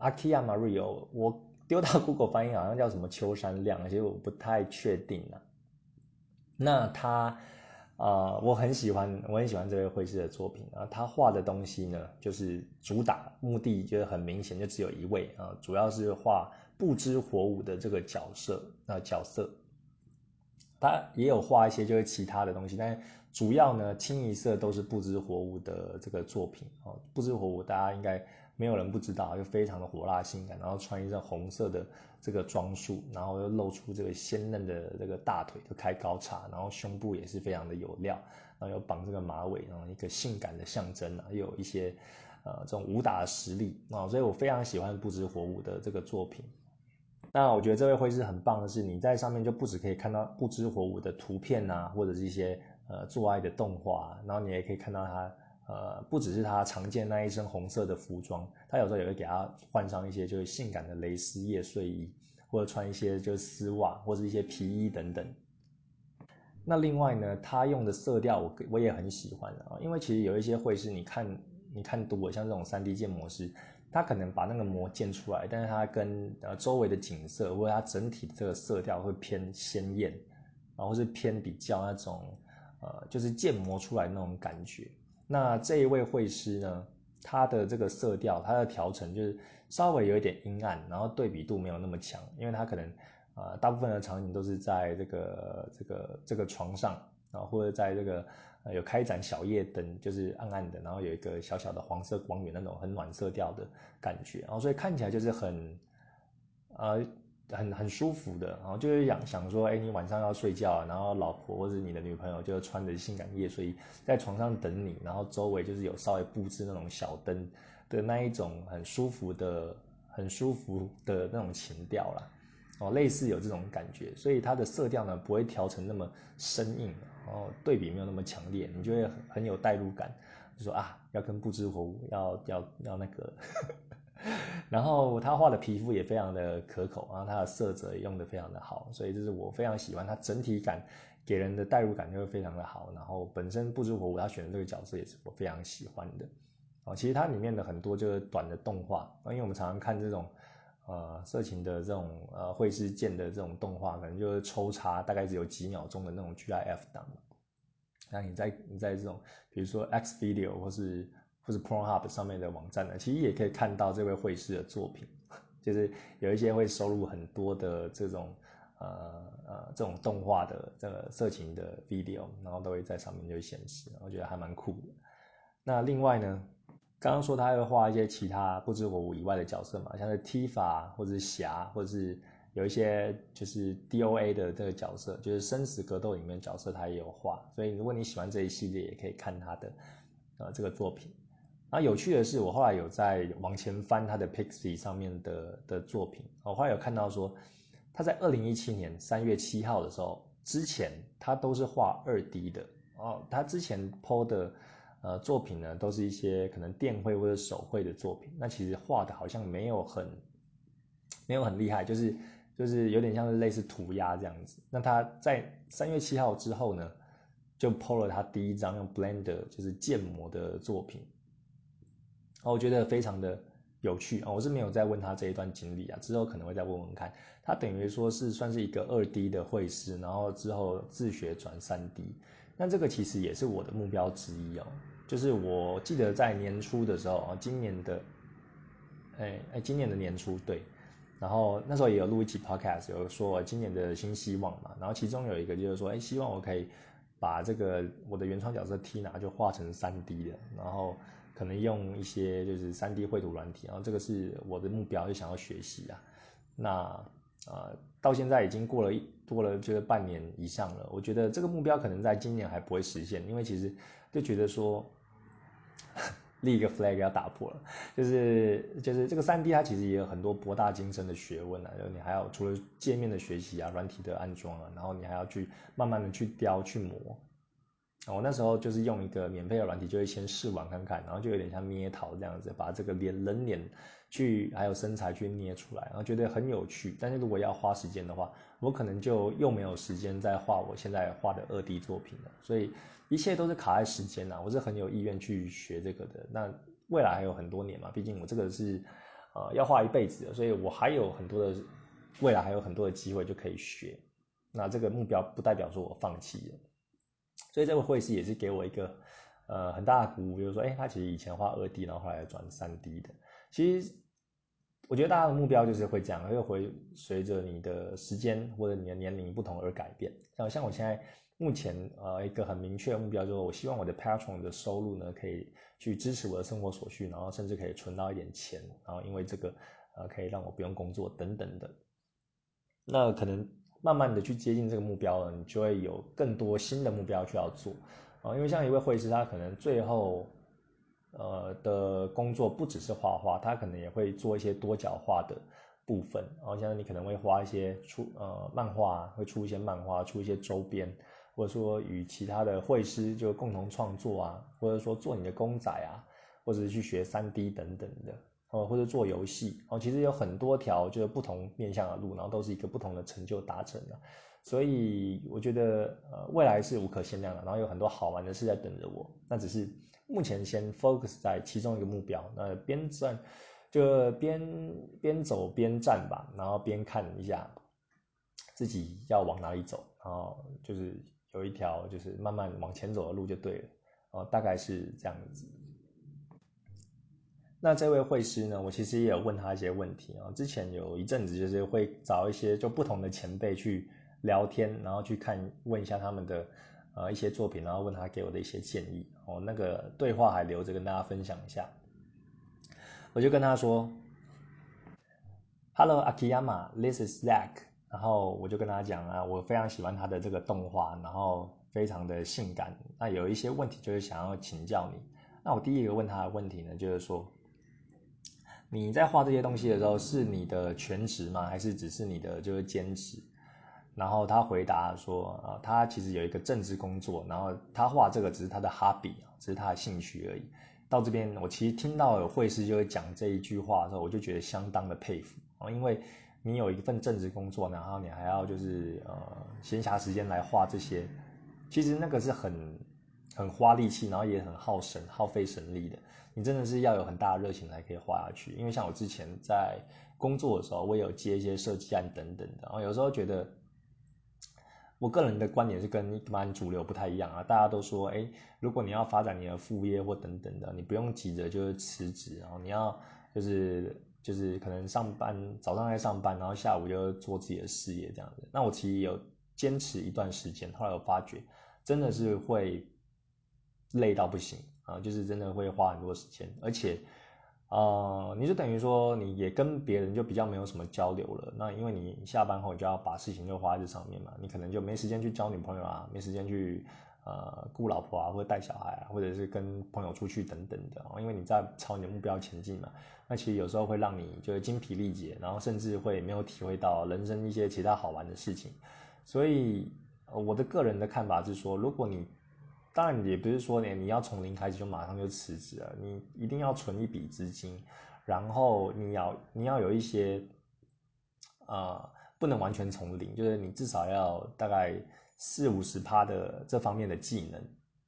Akia Mario，我丢到 Google 翻译好像叫什么秋山亮，其实我不太确定啊。那他。啊，我很喜欢，我很喜欢这位绘师的作品啊。他画的东西呢，就是主打目的就是很明显，就只有一位啊，主要是画不知火舞的这个角色啊角色。他也有画一些就是其他的东西，但主要呢清一色都是不知火舞的这个作品哦。不知火舞大家应该没有人不知道，就非常的火辣性感，然后穿一身红色的。这个装束，然后又露出这个鲜嫩的这个大腿，就开高叉，然后胸部也是非常的有料，然后又绑这个马尾，然后一个性感的象征啊，又有一些呃这种武打的实力啊，所以我非常喜欢不知火舞的这个作品。那我觉得这位会是很棒的是，你在上面就不止可以看到不知火舞的图片呐，或者是一些呃做爱的动画，然后你也可以看到他呃不只是他常见那一身红色的服装，他有时候也会给他换上一些就是性感的蕾丝叶睡衣，或者穿一些就是丝袜或者一些皮衣等等。那另外呢，他用的色调我我也很喜欢啊，因为其实有一些会是你看你看多，像这种三 D 建模师。他可能把那个模建出来，但是它跟呃周围的景色或者它整体的这个色调会偏鲜艳，然后是偏比较那种呃就是建模出来那种感觉。那这一位绘师呢，他的这个色调，他的调成就是稍微有一点阴暗，然后对比度没有那么强，因为他可能呃大部分的场景都是在这个这个这个床上，然后或者在这个。呃，有开盏小夜灯，就是暗暗的，然后有一个小小的黄色光源，那种很暖色调的感觉，然后所以看起来就是很，呃，很很舒服的，然后就是想想说，哎，你晚上要睡觉，然后老婆或者你的女朋友就穿着性感夜睡衣在床上等你，然后周围就是有稍微布置那种小灯的那一种很舒服的、很舒服的那种情调啦。哦，类似有这种感觉，所以它的色调呢不会调成那么生硬。哦，对比没有那么强烈，你就会很很有代入感，就说啊，要跟不知火舞要要要那个，然后他画的皮肤也非常的可口，然后他的色泽也用的非常的好，所以这是我非常喜欢，他整体感给人的代入感就会非常的好，然后本身不知火舞他选的这个角色也是我非常喜欢的，哦，其实它里面的很多就是短的动画，因为我们常常看这种。呃，色情的这种呃会师剑的这种动画，可能就是抽插，大概只有几秒钟的那种 GIF 档。那你在你在这种比如说 X Video 或是或者 Pornhub 上面的网站呢，其实也可以看到这位会师的作品，就是有一些会收录很多的这种呃呃这种动画的这个色情的 video，然后都会在上面就显示，我觉得还蛮酷的。那另外呢？刚刚说他会画一些其他不知火舞以外的角色嘛，像是 T 法或者是侠，或者是有一些就是 DOA 的这个角色，就是生死格斗里面角色他也有画。所以如果你喜欢这一系列，也可以看他的呃这个作品。然后有趣的是，我后来有在往前翻他的 Pixie 上面的的作品，我后来有看到说他在二零一七年三月七号的时候，之前他都是画二 D 的哦，他之前 PO 的。呃，作品呢都是一些可能电绘或者手绘的作品，那其实画的好像没有很没有很厉害，就是就是有点像是类似涂鸦这样子。那他在三月七号之后呢，就 PO 了他第一张用 Blender 就是建模的作品，我觉得非常的有趣啊。我是没有再问他这一段经历啊，之后可能会再问问看。他等于说是算是一个二 D 的绘师，然后之后自学转三 D。那这个其实也是我的目标之一哦，就是我记得在年初的时候啊，今年的，哎哎，今年的年初对，然后那时候也有录一期 podcast，有说今年的新希望嘛，然后其中有一个就是说，哎，希望我可以把这个我的原创角色 Tina 就画成三 D 的，然后可能用一些就是三 D 绘图软体，然后这个是我的目标，就想要学习啊，那。呃，到现在已经过了一过了就是半年以上了，我觉得这个目标可能在今年还不会实现，因为其实就觉得说立一个 flag 要打破了，就是就是这个三 D 它其实也有很多博大精深的学问啊，就你还要除了界面的学习啊，软体的安装啊，然后你还要去慢慢的去雕去磨。我那时候就是用一个免费的软体，就会先试玩看看，然后就有点像捏陶这样子，把这个脸人脸去还有身材去捏出来，然后觉得很有趣。但是如果要花时间的话，我可能就又没有时间再画我现在画的二 D 作品了。所以一切都是卡在时间呐，我是很有意愿去学这个的。那未来还有很多年嘛，毕竟我这个是呃要画一辈子的，所以我还有很多的未来还有很多的机会就可以学。那这个目标不代表说我放弃了。所以这个会师也是给我一个呃很大的鼓舞，就是说，哎，他其实以前画二 D，然后后来转三 D 的。其实我觉得大家的目标就是会这样，又会随着你的时间或者你的年龄不同而改变。像像我现在目前呃一个很明确的目标，就是我希望我的 Patron 的收入呢可以去支持我的生活所需，然后甚至可以存到一点钱，然后因为这个呃可以让我不用工作等等的。那可能。慢慢的去接近这个目标了，你就会有更多新的目标去要做啊。因为像一位会师，他可能最后呃的工作不只是画画，他可能也会做一些多角化的部分。然后像你可能会画一些出呃漫画，会出一些漫画，出一些周边，或者说与其他的绘师就共同创作啊，或者说做你的公仔啊，或者是去学三 D 等等的，哦，或者做游戏哦，其实有很多条就是不同面向的路，然后都是一个不同的成就达成的。所以我觉得呃未来是无可限量的，然后有很多好玩的事在等着我。那只是目前先 focus 在其中一个目标，那边站就边边走边站吧，然后边看一下自己要往哪里走，然后就是有一条就是慢慢往前走的路就对了。哦，大概是这样子。那这位会师呢，我其实也有问他一些问题啊。之前有一阵子就是会找一些就不同的前辈去。聊天，然后去看问一下他们的呃一些作品，然后问他给我的一些建议哦。那个对话还留着跟大家分享一下。我就跟他说：“Hello Akiyama，this is Zack。”然后我就跟他讲啊，我非常喜欢他的这个动画，然后非常的性感。那有一些问题就是想要请教你。那我第一个问他的问题呢，就是说你在画这些东西的时候，是你的全职吗？还是只是你的就是兼职？然后他回答说：“啊，他其实有一个正职工作，然后他画这个只是他的 hobby 只是他的兴趣而已。”到这边，我其实听到有会师就会讲这一句话的时候，我就觉得相当的佩服啊，因为你有一份正职工作，然后你还要就是呃闲暇时间来画这些，其实那个是很很花力气，然后也很耗神、耗费神力的。你真的是要有很大的热情才可以画下去。因为像我之前在工作的时候，我有接一些设计案等等的，然后有时候觉得。我个人的观点是跟一般主流不太一样啊，大家都说，哎，如果你要发展你的副业或等等的，你不用急着就是辞职，然后你要就是就是可能上班早上在上班，然后下午就做自己的事业这样子。那我其实有坚持一段时间，后来我发觉真的是会累到不行啊，就是真的会花很多时间，而且。呃，你就等于说你也跟别人就比较没有什么交流了。那因为你下班后你就要把事情就花在这上面嘛，你可能就没时间去交女朋友啊，没时间去呃顾老婆啊，或带小孩啊，或者是跟朋友出去等等的。因为你在朝你的目标前进嘛，那其实有时候会让你就是精疲力竭，然后甚至会没有体会到人生一些其他好玩的事情。所以我的个人的看法是说，如果你当然也不是说你你要从零开始就马上就辞职了，你一定要存一笔资金，然后你要你要有一些，呃，不能完全从零，就是你至少要大概四五十趴的这方面的技能，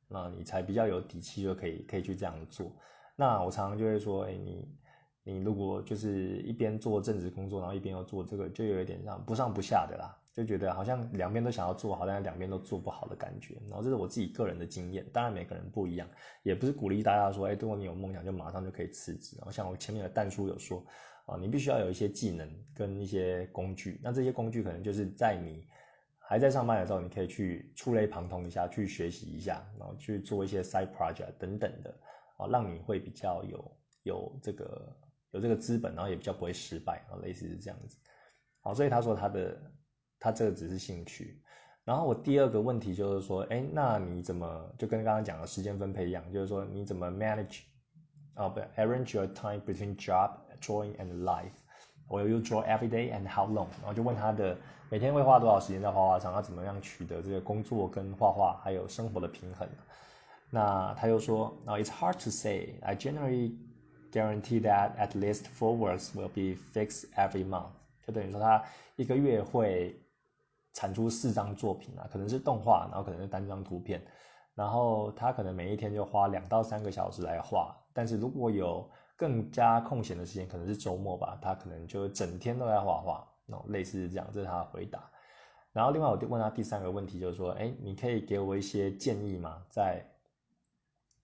那你才比较有底气就可以可以去这样做。那我常常就会说，哎，你你如果就是一边做正职工作，然后一边要做这个，就有一点像不上不下的啦。就觉得好像两边都想要做好，但是两边都做不好的感觉。然后这是我自己个人的经验，当然每个人不一样，也不是鼓励大家说，哎，如果你有梦想就马上就可以辞职。然后像我前面的蛋叔有说，啊，你必须要有一些技能跟一些工具。那这些工具可能就是在你还在上班的时候，你可以去触类旁通一下，去学习一下，然后去做一些 side project 等等的，啊，让你会比较有有这个有这个资本，然后也比较不会失败啊，类似是这样子。好，所以他说他的。他这个只是兴趣，然后我第二个问题就是说，哎，那你怎么就跟刚刚讲的时间分配一样，就是说你怎么 manage，哦不，arrange your time between job, drawing and life? Will you draw every day and how long? 然后就问他的每天会花多少时间在画画上，他怎么样取得这个工作跟画画还有生活的平衡？那他又说，Now it's hard to say. I generally guarantee that at least four works will be fixed every month. 就等于说他一个月会产出四张作品啊，可能是动画，然后可能是单张图片，然后他可能每一天就花两到三个小时来画，但是如果有更加空闲的时间，可能是周末吧，他可能就整天都在画画，那类似是这样，这是他的回答。然后另外我就问他第三个问题，就是说，哎，你可以给我一些建议吗？在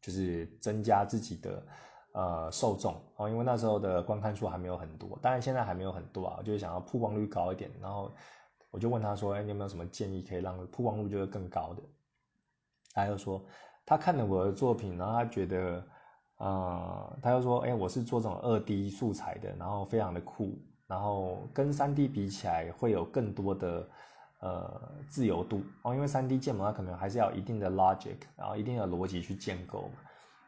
就是增加自己的呃受众哦，因为那时候的观看数还没有很多，当然现在还没有很多啊，我就是想要曝光率高一点，然后。我就问他说：“哎，你有没有什么建议可以让曝光度就是更高的？”他又说他看了我的作品，然后他觉得，呃，他又说：“哎，我是做这种二 D 素材的，然后非常的酷，然后跟三 D 比起来会有更多的呃自由度哦，因为三 D 建模它可能还是要一定的 logic，然后一定的逻辑去建构。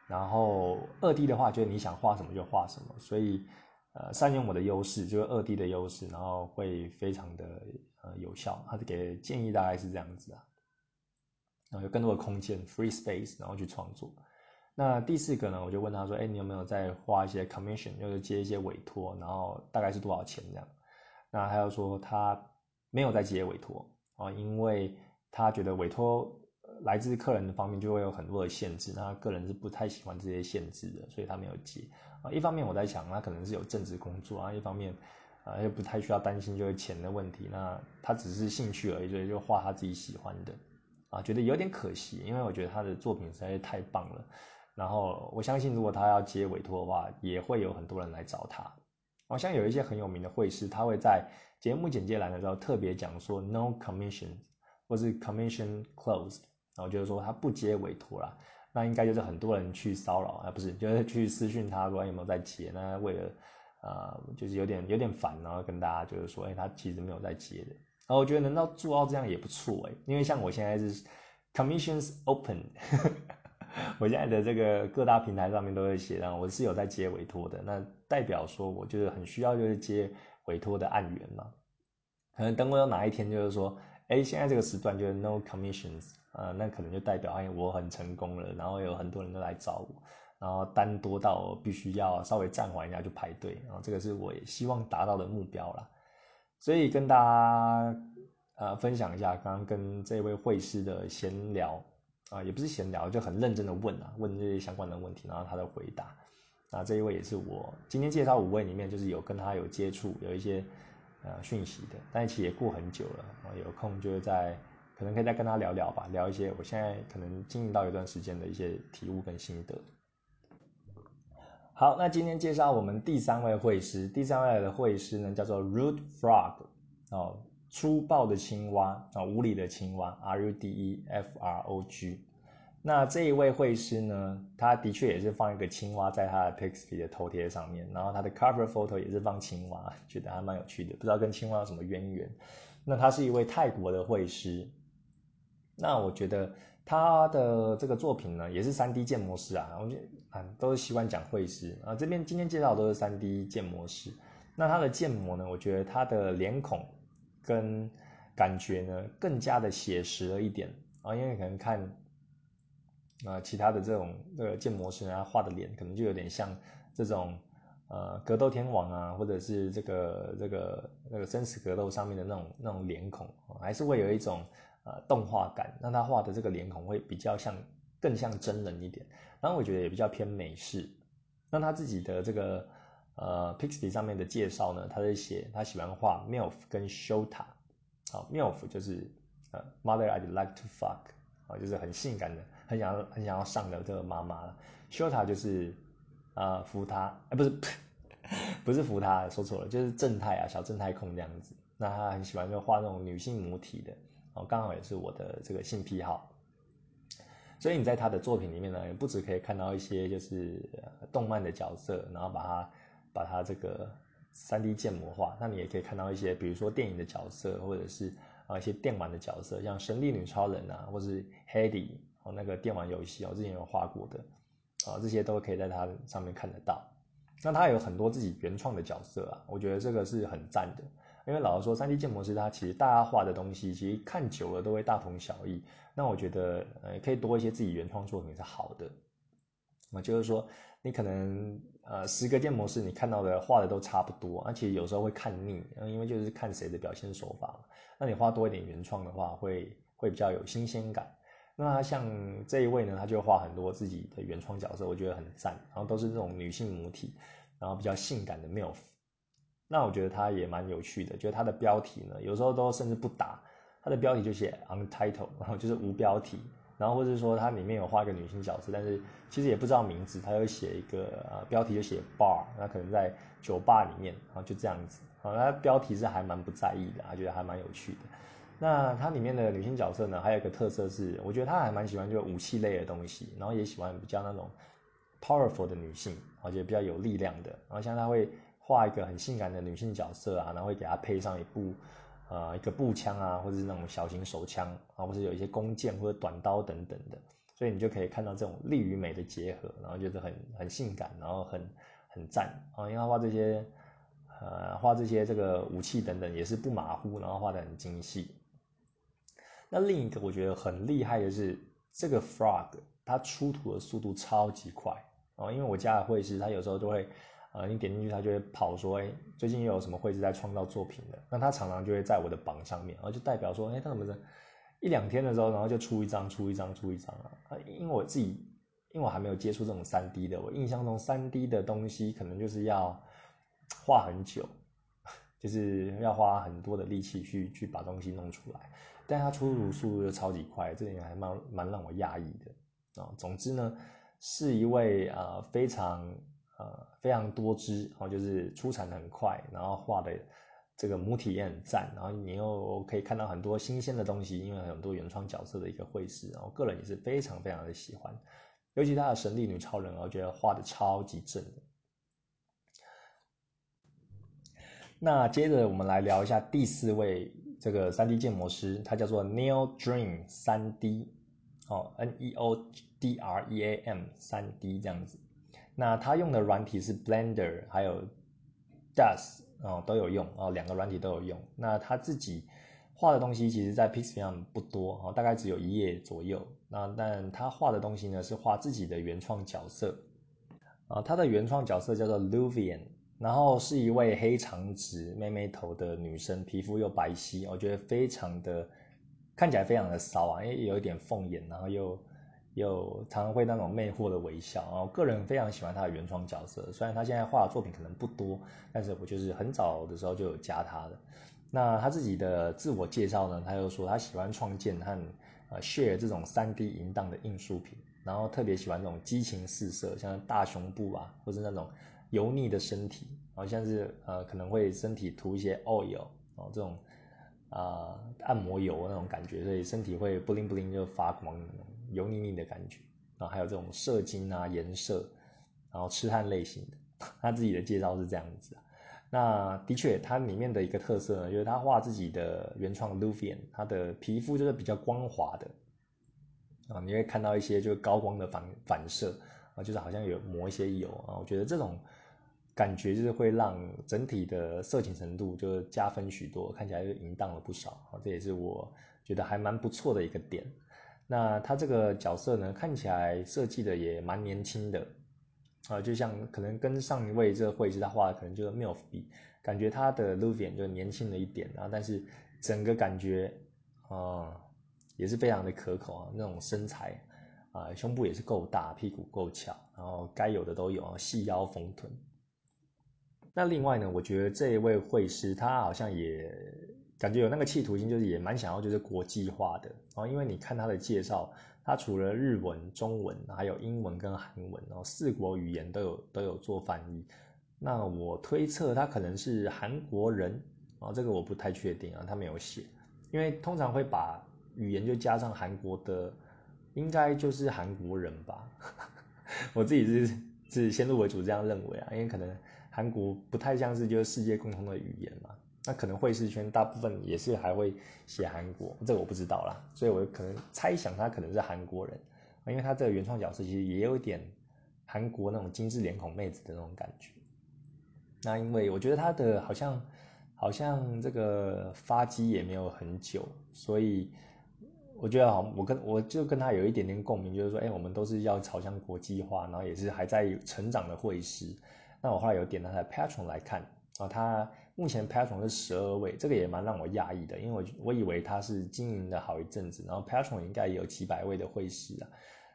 然后二 D 的话，就是你想画什么就画什么，所以呃善用我的优势，就是二 D 的优势，然后会非常的呃有效。他给建议大概是这样子啊，然后有更多的空间 （free space），然后去创作。那第四个呢，我就问他说：“哎，你有没有在花一些 commission，就是接一些委托，然后大概是多少钱这样？”那他又说他没有在接委托啊，因为他觉得委托。来自客人的方面就会有很多的限制，那他个人是不太喜欢这些限制的，所以他没有接啊。一方面我在想，他可能是有正职工作啊，一方面啊又不太需要担心就是钱的问题，那他只是兴趣而已，所以就画他自己喜欢的啊，觉得有点可惜，因为我觉得他的作品实在是太棒了。然后我相信，如果他要接委托的话，也会有很多人来找他。好像有一些很有名的会师，他会在节目简介栏的时候特别讲说 “no commission” 或是 “commission closed”。然后就是说他不接委托啦，那应该就是很多人去骚扰啊，不是，就是去私讯他说有没有在接，那为了呃就是有点有点烦，然后跟大家就是说，哎，他其实没有在接的。然后我觉得能到做到这样也不错哎，因为像我现在是 commissions open，我现在的这个各大平台上面都会写，然后我是有在接委托的，那代表说我就是很需要就是接委托的案源嘛，可能等我有哪一天就是说，哎，现在这个时段就是 no commissions。呃，那可能就代表哎，我很成功了，然后有很多人都来找我，然后单多到必须要稍微暂缓一下就排队，然后这个是我希望达到的目标啦。所以跟大家呃分享一下，刚刚跟这位会师的闲聊啊，也不是闲聊，就很认真的问啊，问这些相关的问题，然后他的回答。那这一位也是我今天介绍五位里面，就是有跟他有接触，有一些呃讯息的，但其实也过很久了，啊，有空就是在。可能可以再跟他聊聊吧，聊一些我现在可能经营到一段时间的一些体悟跟心得。好，那今天介绍我们第三位会师，第三位的会师呢叫做 Rude Frog，哦，粗暴的青蛙啊，无理的青蛙，R U D E F R O G。那这一位会师呢，他的确也是放一个青蛙在他的 Pixie 的头贴上面，然后他的 Cover Photo 也是放青蛙，觉得还蛮有趣的，不知道跟青蛙有什么渊源。那他是一位泰国的会师。那我觉得他的这个作品呢，也是三 D 建模师啊，我觉得啊都是习惯讲绘师啊。这边今天介绍都是三 D 建模师。那他的建模呢，我觉得他的脸孔跟感觉呢更加的写实了一点啊，因为可能看啊其他的这种这个建模师他画的脸，可能就有点像这种呃格斗天王啊，或者是这个这个那个生死格斗上面的那种那种脸孔，还是会有一种。呃，动画感，那他画的这个脸孔会比较像，更像真人一点。然后我觉得也比较偏美式。那他自己的这个呃 Pixie 上面的介绍呢，他在写他喜欢画 Milf 跟 Shota。好，Milf 就是呃 Mother I'd like to fuck，啊，就是很性感的，很想要很想要上的这个妈妈。Shota 就是呃扶他，哎不是 不是扶他，说错了，就是正太啊，小正太控这样子。那他很喜欢就画那种女性母体的。哦，刚好也是我的这个性癖好，所以你在他的作品里面呢，也不只可以看到一些就是动漫的角色，然后把它把它这个三 D 建模化，那你也可以看到一些，比如说电影的角色，或者是啊一些电玩的角色，像神力女超人啊，或是 Hedy 哦那个电玩游戏哦，之前有画过的，啊这些都可以在它上面看得到。那他有很多自己原创的角色啊，我觉得这个是很赞的。因为老实说，三 D 建模师他其实大家画的东西，其实看久了都会大同小异。那我觉得，呃，可以多一些自己原创作品是好的。那就是说，你可能呃十个建模师你看到的画的都差不多，而且有时候会看腻，因为就是看谁的表现手法。那你画多一点原创的话，会会比较有新鲜感。那像这一位呢，他就画很多自己的原创角色，我觉得很赞。然后都是这种女性母体，然后比较性感的 MILF。那我觉得它也蛮有趣的，就是它的标题呢，有时候都甚至不打，它的标题就写 untitled，然后就是无标题，然后或者说它里面有画一个女性角色，但是其实也不知道名字，它又写一个呃标题就写 bar，那可能在酒吧里面，然后就这样子，好，那标题是还蛮不在意的，他觉得还蛮有趣的。那它里面的女性角色呢，还有一个特色是，我觉得他还蛮喜欢就武器类的东西，然后也喜欢比较那种 powerful 的女性，而且比较有力量的，然后像他会。画一个很性感的女性角色啊，然后会给她配上一部，呃，一个步枪啊，或者是那种小型手枪啊，或者有一些弓箭或者短刀等等的，所以你就可以看到这种力与美的结合，然后觉得很很性感，然后很很赞啊，因为他画这些呃画这些这个武器等等也是不马虎，然后画的很精细。那另一个我觉得很厉害的是这个 Frog，它出土的速度超级快哦，因为我家的会师他有时候都会。呃，你点进去，它就会跑说，哎，最近又有什么绘制在创造作品的？那它常常就会在我的榜上面，然后就代表说，哎，它怎么的，一两天的时候，然后就出一张，出一张，出一张啊！因为我自己，因为我还没有接触这种三 D 的，我印象中三 D 的东西可能就是要画很久，就是要花很多的力气去去把东西弄出来，但它出炉速度又超级快，这点还蛮蛮让我讶异的啊。总之呢，是一位呃非常。呃，非常多汁哦，就是出产的很快，然后画的这个母体也很赞，然后你又可以看到很多新鲜的东西，因为很多原创角色的一个绘师，然后个人也是非常非常的喜欢，尤其他的神力女超人，我觉得画的超级正的。那接着我们来聊一下第四位这个三 D 建模师，他叫做 Neo Dream 三 D，哦，N E O D R E A M 三 D 这样子。那他用的软体是 Blender，还有 Dust 哦都有用哦，两个软体都有用。那他自己画的东西其实，在 Pixel 上不多哦，大概只有一页左右。那但他画的东西呢，是画自己的原创角色啊，他的原创角色叫做 Luvian，然后是一位黑长直、妹妹头的女生，皮肤又白皙，我觉得非常的看起来非常的骚啊，因为有一点凤眼，然后又。有常常会那种魅惑的微笑，然后个人非常喜欢他的原创角色。虽然他现在画的作品可能不多，但是我就是很早的时候就有加他的。那他自己的自我介绍呢，他又说他喜欢创建和呃 share 这种三 D 淫荡的艺术品，然后特别喜欢这种激情四射，像大胸部啊，或是那种油腻的身体，好像是呃可能会身体涂一些 oil 哦这种啊按摩油那种感觉，所以身体会 bling bling 就发光。油腻腻的感觉，然后还有这种射精啊、颜色，然后痴汉类型的。他自己的介绍是这样子啊。那的确，他里面的一个特色呢，就是他画自己的原创 Luvian，他的皮肤就是比较光滑的啊，你会看到一些就是高光的反反射啊，就是好像有抹一些油啊。我觉得这种感觉就是会让整体的色情程度就加分许多，看起来就淫荡了不少啊。这也是我觉得还蛮不错的一个点。那他这个角色呢，看起来设计的也蛮年轻的，啊，就像可能跟上一位这个绘师他画的可能就是 MILF 比，感觉他的 Luvian 就年轻了一点啊，但是整个感觉啊也是非常的可口啊，那种身材啊，胸部也是够大，屁股够翘，然后该有的都有啊，细腰丰臀。那另外呢，我觉得这一位绘师他好像也。感觉有那个企图心，就是也蛮想要就是国际化的哦，因为你看他的介绍，他除了日文、中文，还有英文跟韩文然后，四国语言都有都有做翻译。那我推测他可能是韩国人哦，这个我不太确定啊，他没有写，因为通常会把语言就加上韩国的，应该就是韩国人吧。我自己是是先入为主这样认为啊，因为可能韩国不太像是就是世界共同的语言嘛。那可能会师圈大部分也是还会写韩国，这个我不知道啦，所以我可能猜想他可能是韩国人，因为他这个原创角色其实也有一点韩国那种精致脸孔妹子的那种感觉。那因为我觉得他的好像好像这个发迹也没有很久，所以我觉得好，我跟我就跟他有一点点共鸣，就是说，哎，我们都是要朝向国际化，然后也是还在成长的会师。那我后来有点他的 Patron 来看啊，他。目前 Patron 是十二位，这个也蛮让我讶异的，因为我我以为他是经营的好一阵子，然后 Patron 应该也有几百位的会师啊，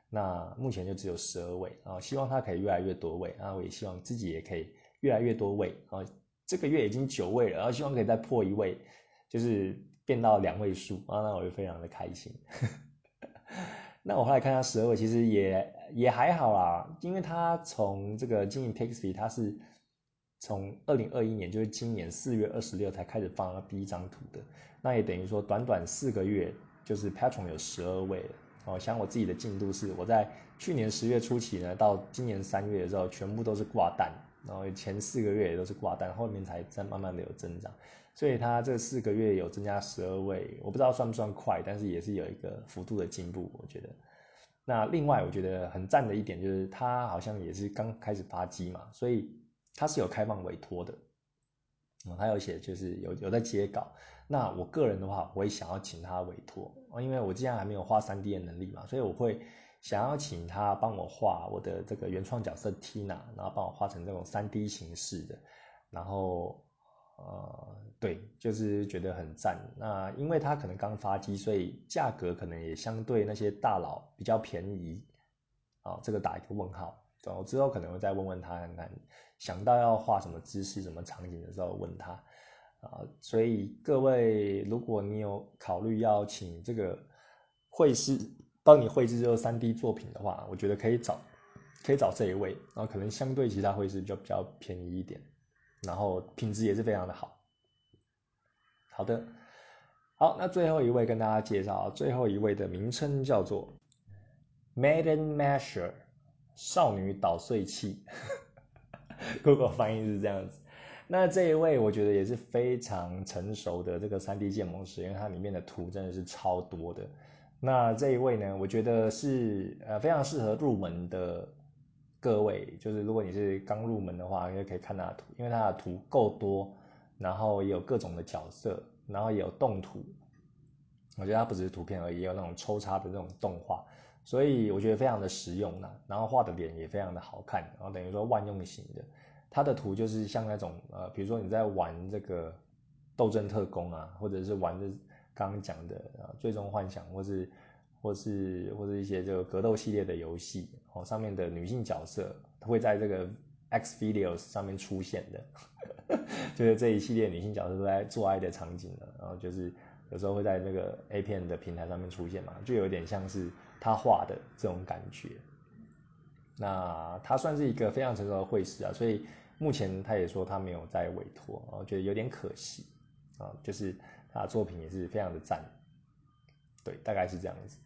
那目前就只有十二位啊，希望他可以越来越多位啊，我也希望自己也可以越来越多位啊，这个月已经九位了，然后希望可以再破一位，就是变到两位数啊，那我就非常的开心。那我后来看他十二位，其实也也还好啦，因为他从这个经营 Pixie，他是。从二零二一年，就是今年四月二十六才开始放第一张图的，那也等于说短短四个月，就是 Patron 有十二位了。哦，像我自己的进度是，我在去年十月初期呢，到今年三月的时候，全部都是挂单，然后前四个月也都是挂单，后面才在慢慢的有增长。所以它这四个月有增加十二位，我不知道算不算快，但是也是有一个幅度的进步，我觉得。那另外我觉得很赞的一点就是他好像也是刚开始发机嘛，所以他是有开放委托的，嗯，他有写就是有有在接稿。那我个人的话，我也想要请他委托因为我既然还没有画三 D 的能力嘛，所以我会想要请他帮我画我的这个原创角色 Tina，然后帮我画成这种三 D 形式的，然后呃，对，就是觉得很赞。那因为他可能刚发机，所以价格可能也相对那些大佬比较便宜啊，这个打一个问号。我之后可能会再问问他看看，想到要画什么姿势、什么场景的时候问他。啊，所以各位，如果你有考虑要请这个绘师帮你绘制这个三 D 作品的话，我觉得可以找，可以找这一位，然后可能相对其他绘师就比较便宜一点，然后品质也是非常的好。好的，好，那最后一位跟大家介绍，最后一位的名称叫做 Maiden Masher，少女捣碎器 Google 翻译是这样子。那这一位我觉得也是非常成熟的这个三 D 建模师，因为它里面的图真的是超多的。那这一位呢，我觉得是呃非常适合入门的各位，就是如果你是刚入门的话，也可以看他的图，因为他的图够多，然后也有各种的角色，然后也有动图。我觉得它不只是图片而已，也有那种抽插的这种动画，所以我觉得非常的实用呢。然后画的脸也非常的好看，然后等于说万用型的。它的图就是像那种呃，比如说你在玩这个斗争特工啊，或者是玩这刚刚讲的啊最终幻想，或是或是或者一些这个格斗系列的游戏哦，上面的女性角色会在这个 X videos 上面出现的，就是这一系列女性角色都在做爱的场景了，然后就是有时候会在那个 A 片的平台上面出现嘛，就有点像是他画的这种感觉。那他算是一个非常成熟的绘师啊，所以。目前他也说他没有在委托，我觉得有点可惜啊，就是他作品也是非常的赞，对，大概是这样子。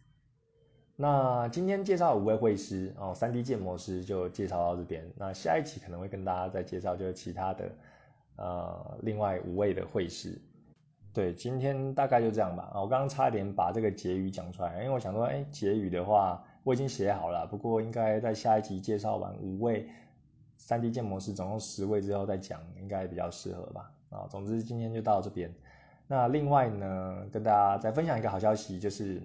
那今天介绍五位绘师哦，三 D 建模师就介绍到这边。那下一期可能会跟大家再介绍就是其他的呃另外五位的绘师。对，今天大概就这样吧。我刚刚差点把这个结语讲出来，因为我想说，哎，结语的话我已经写好了，不过应该在下一集介绍完五位。三 D 建模师总共十位之后再讲，应该比较适合吧？啊，总之今天就到这边。那另外呢，跟大家再分享一个好消息，就是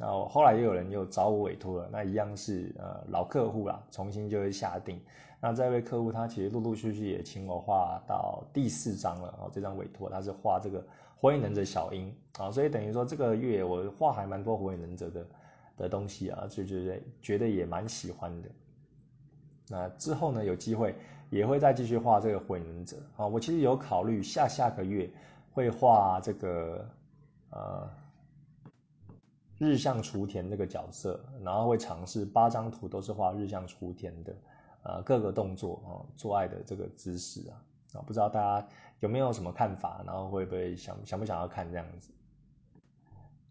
啊，后来又有人又找我委托了，那一样是呃老客户啦，重新就会下定。那这位客户他其实陆陆续续也请我画到第四张了啊，这张委托他是画这个火影忍者小樱啊，所以等于说这个月我画还蛮多火影忍者的的东西啊，就觉得觉得也蛮喜欢的。那之后呢，有机会也会再继续画这个火影忍者啊。我其实有考虑下下个月会画这个呃日向雏田这个角色，然后会尝试八张图都是画日向雏田的呃各个动作啊做爱的这个姿势啊啊，不知道大家有没有什么看法，然后会不会想想不想要看这样子？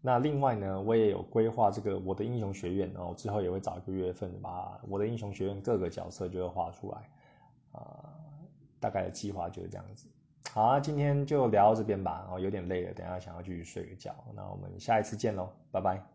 那另外呢，我也有规划这个我的英雄学院，然后之后也会找一个月份把我的英雄学院各个角色就会画出来，啊，大概的计划就是这样子。好啊，今天就聊到这边吧，然后有点累了，等下想要继续睡个觉，那我们下一次见喽，拜拜。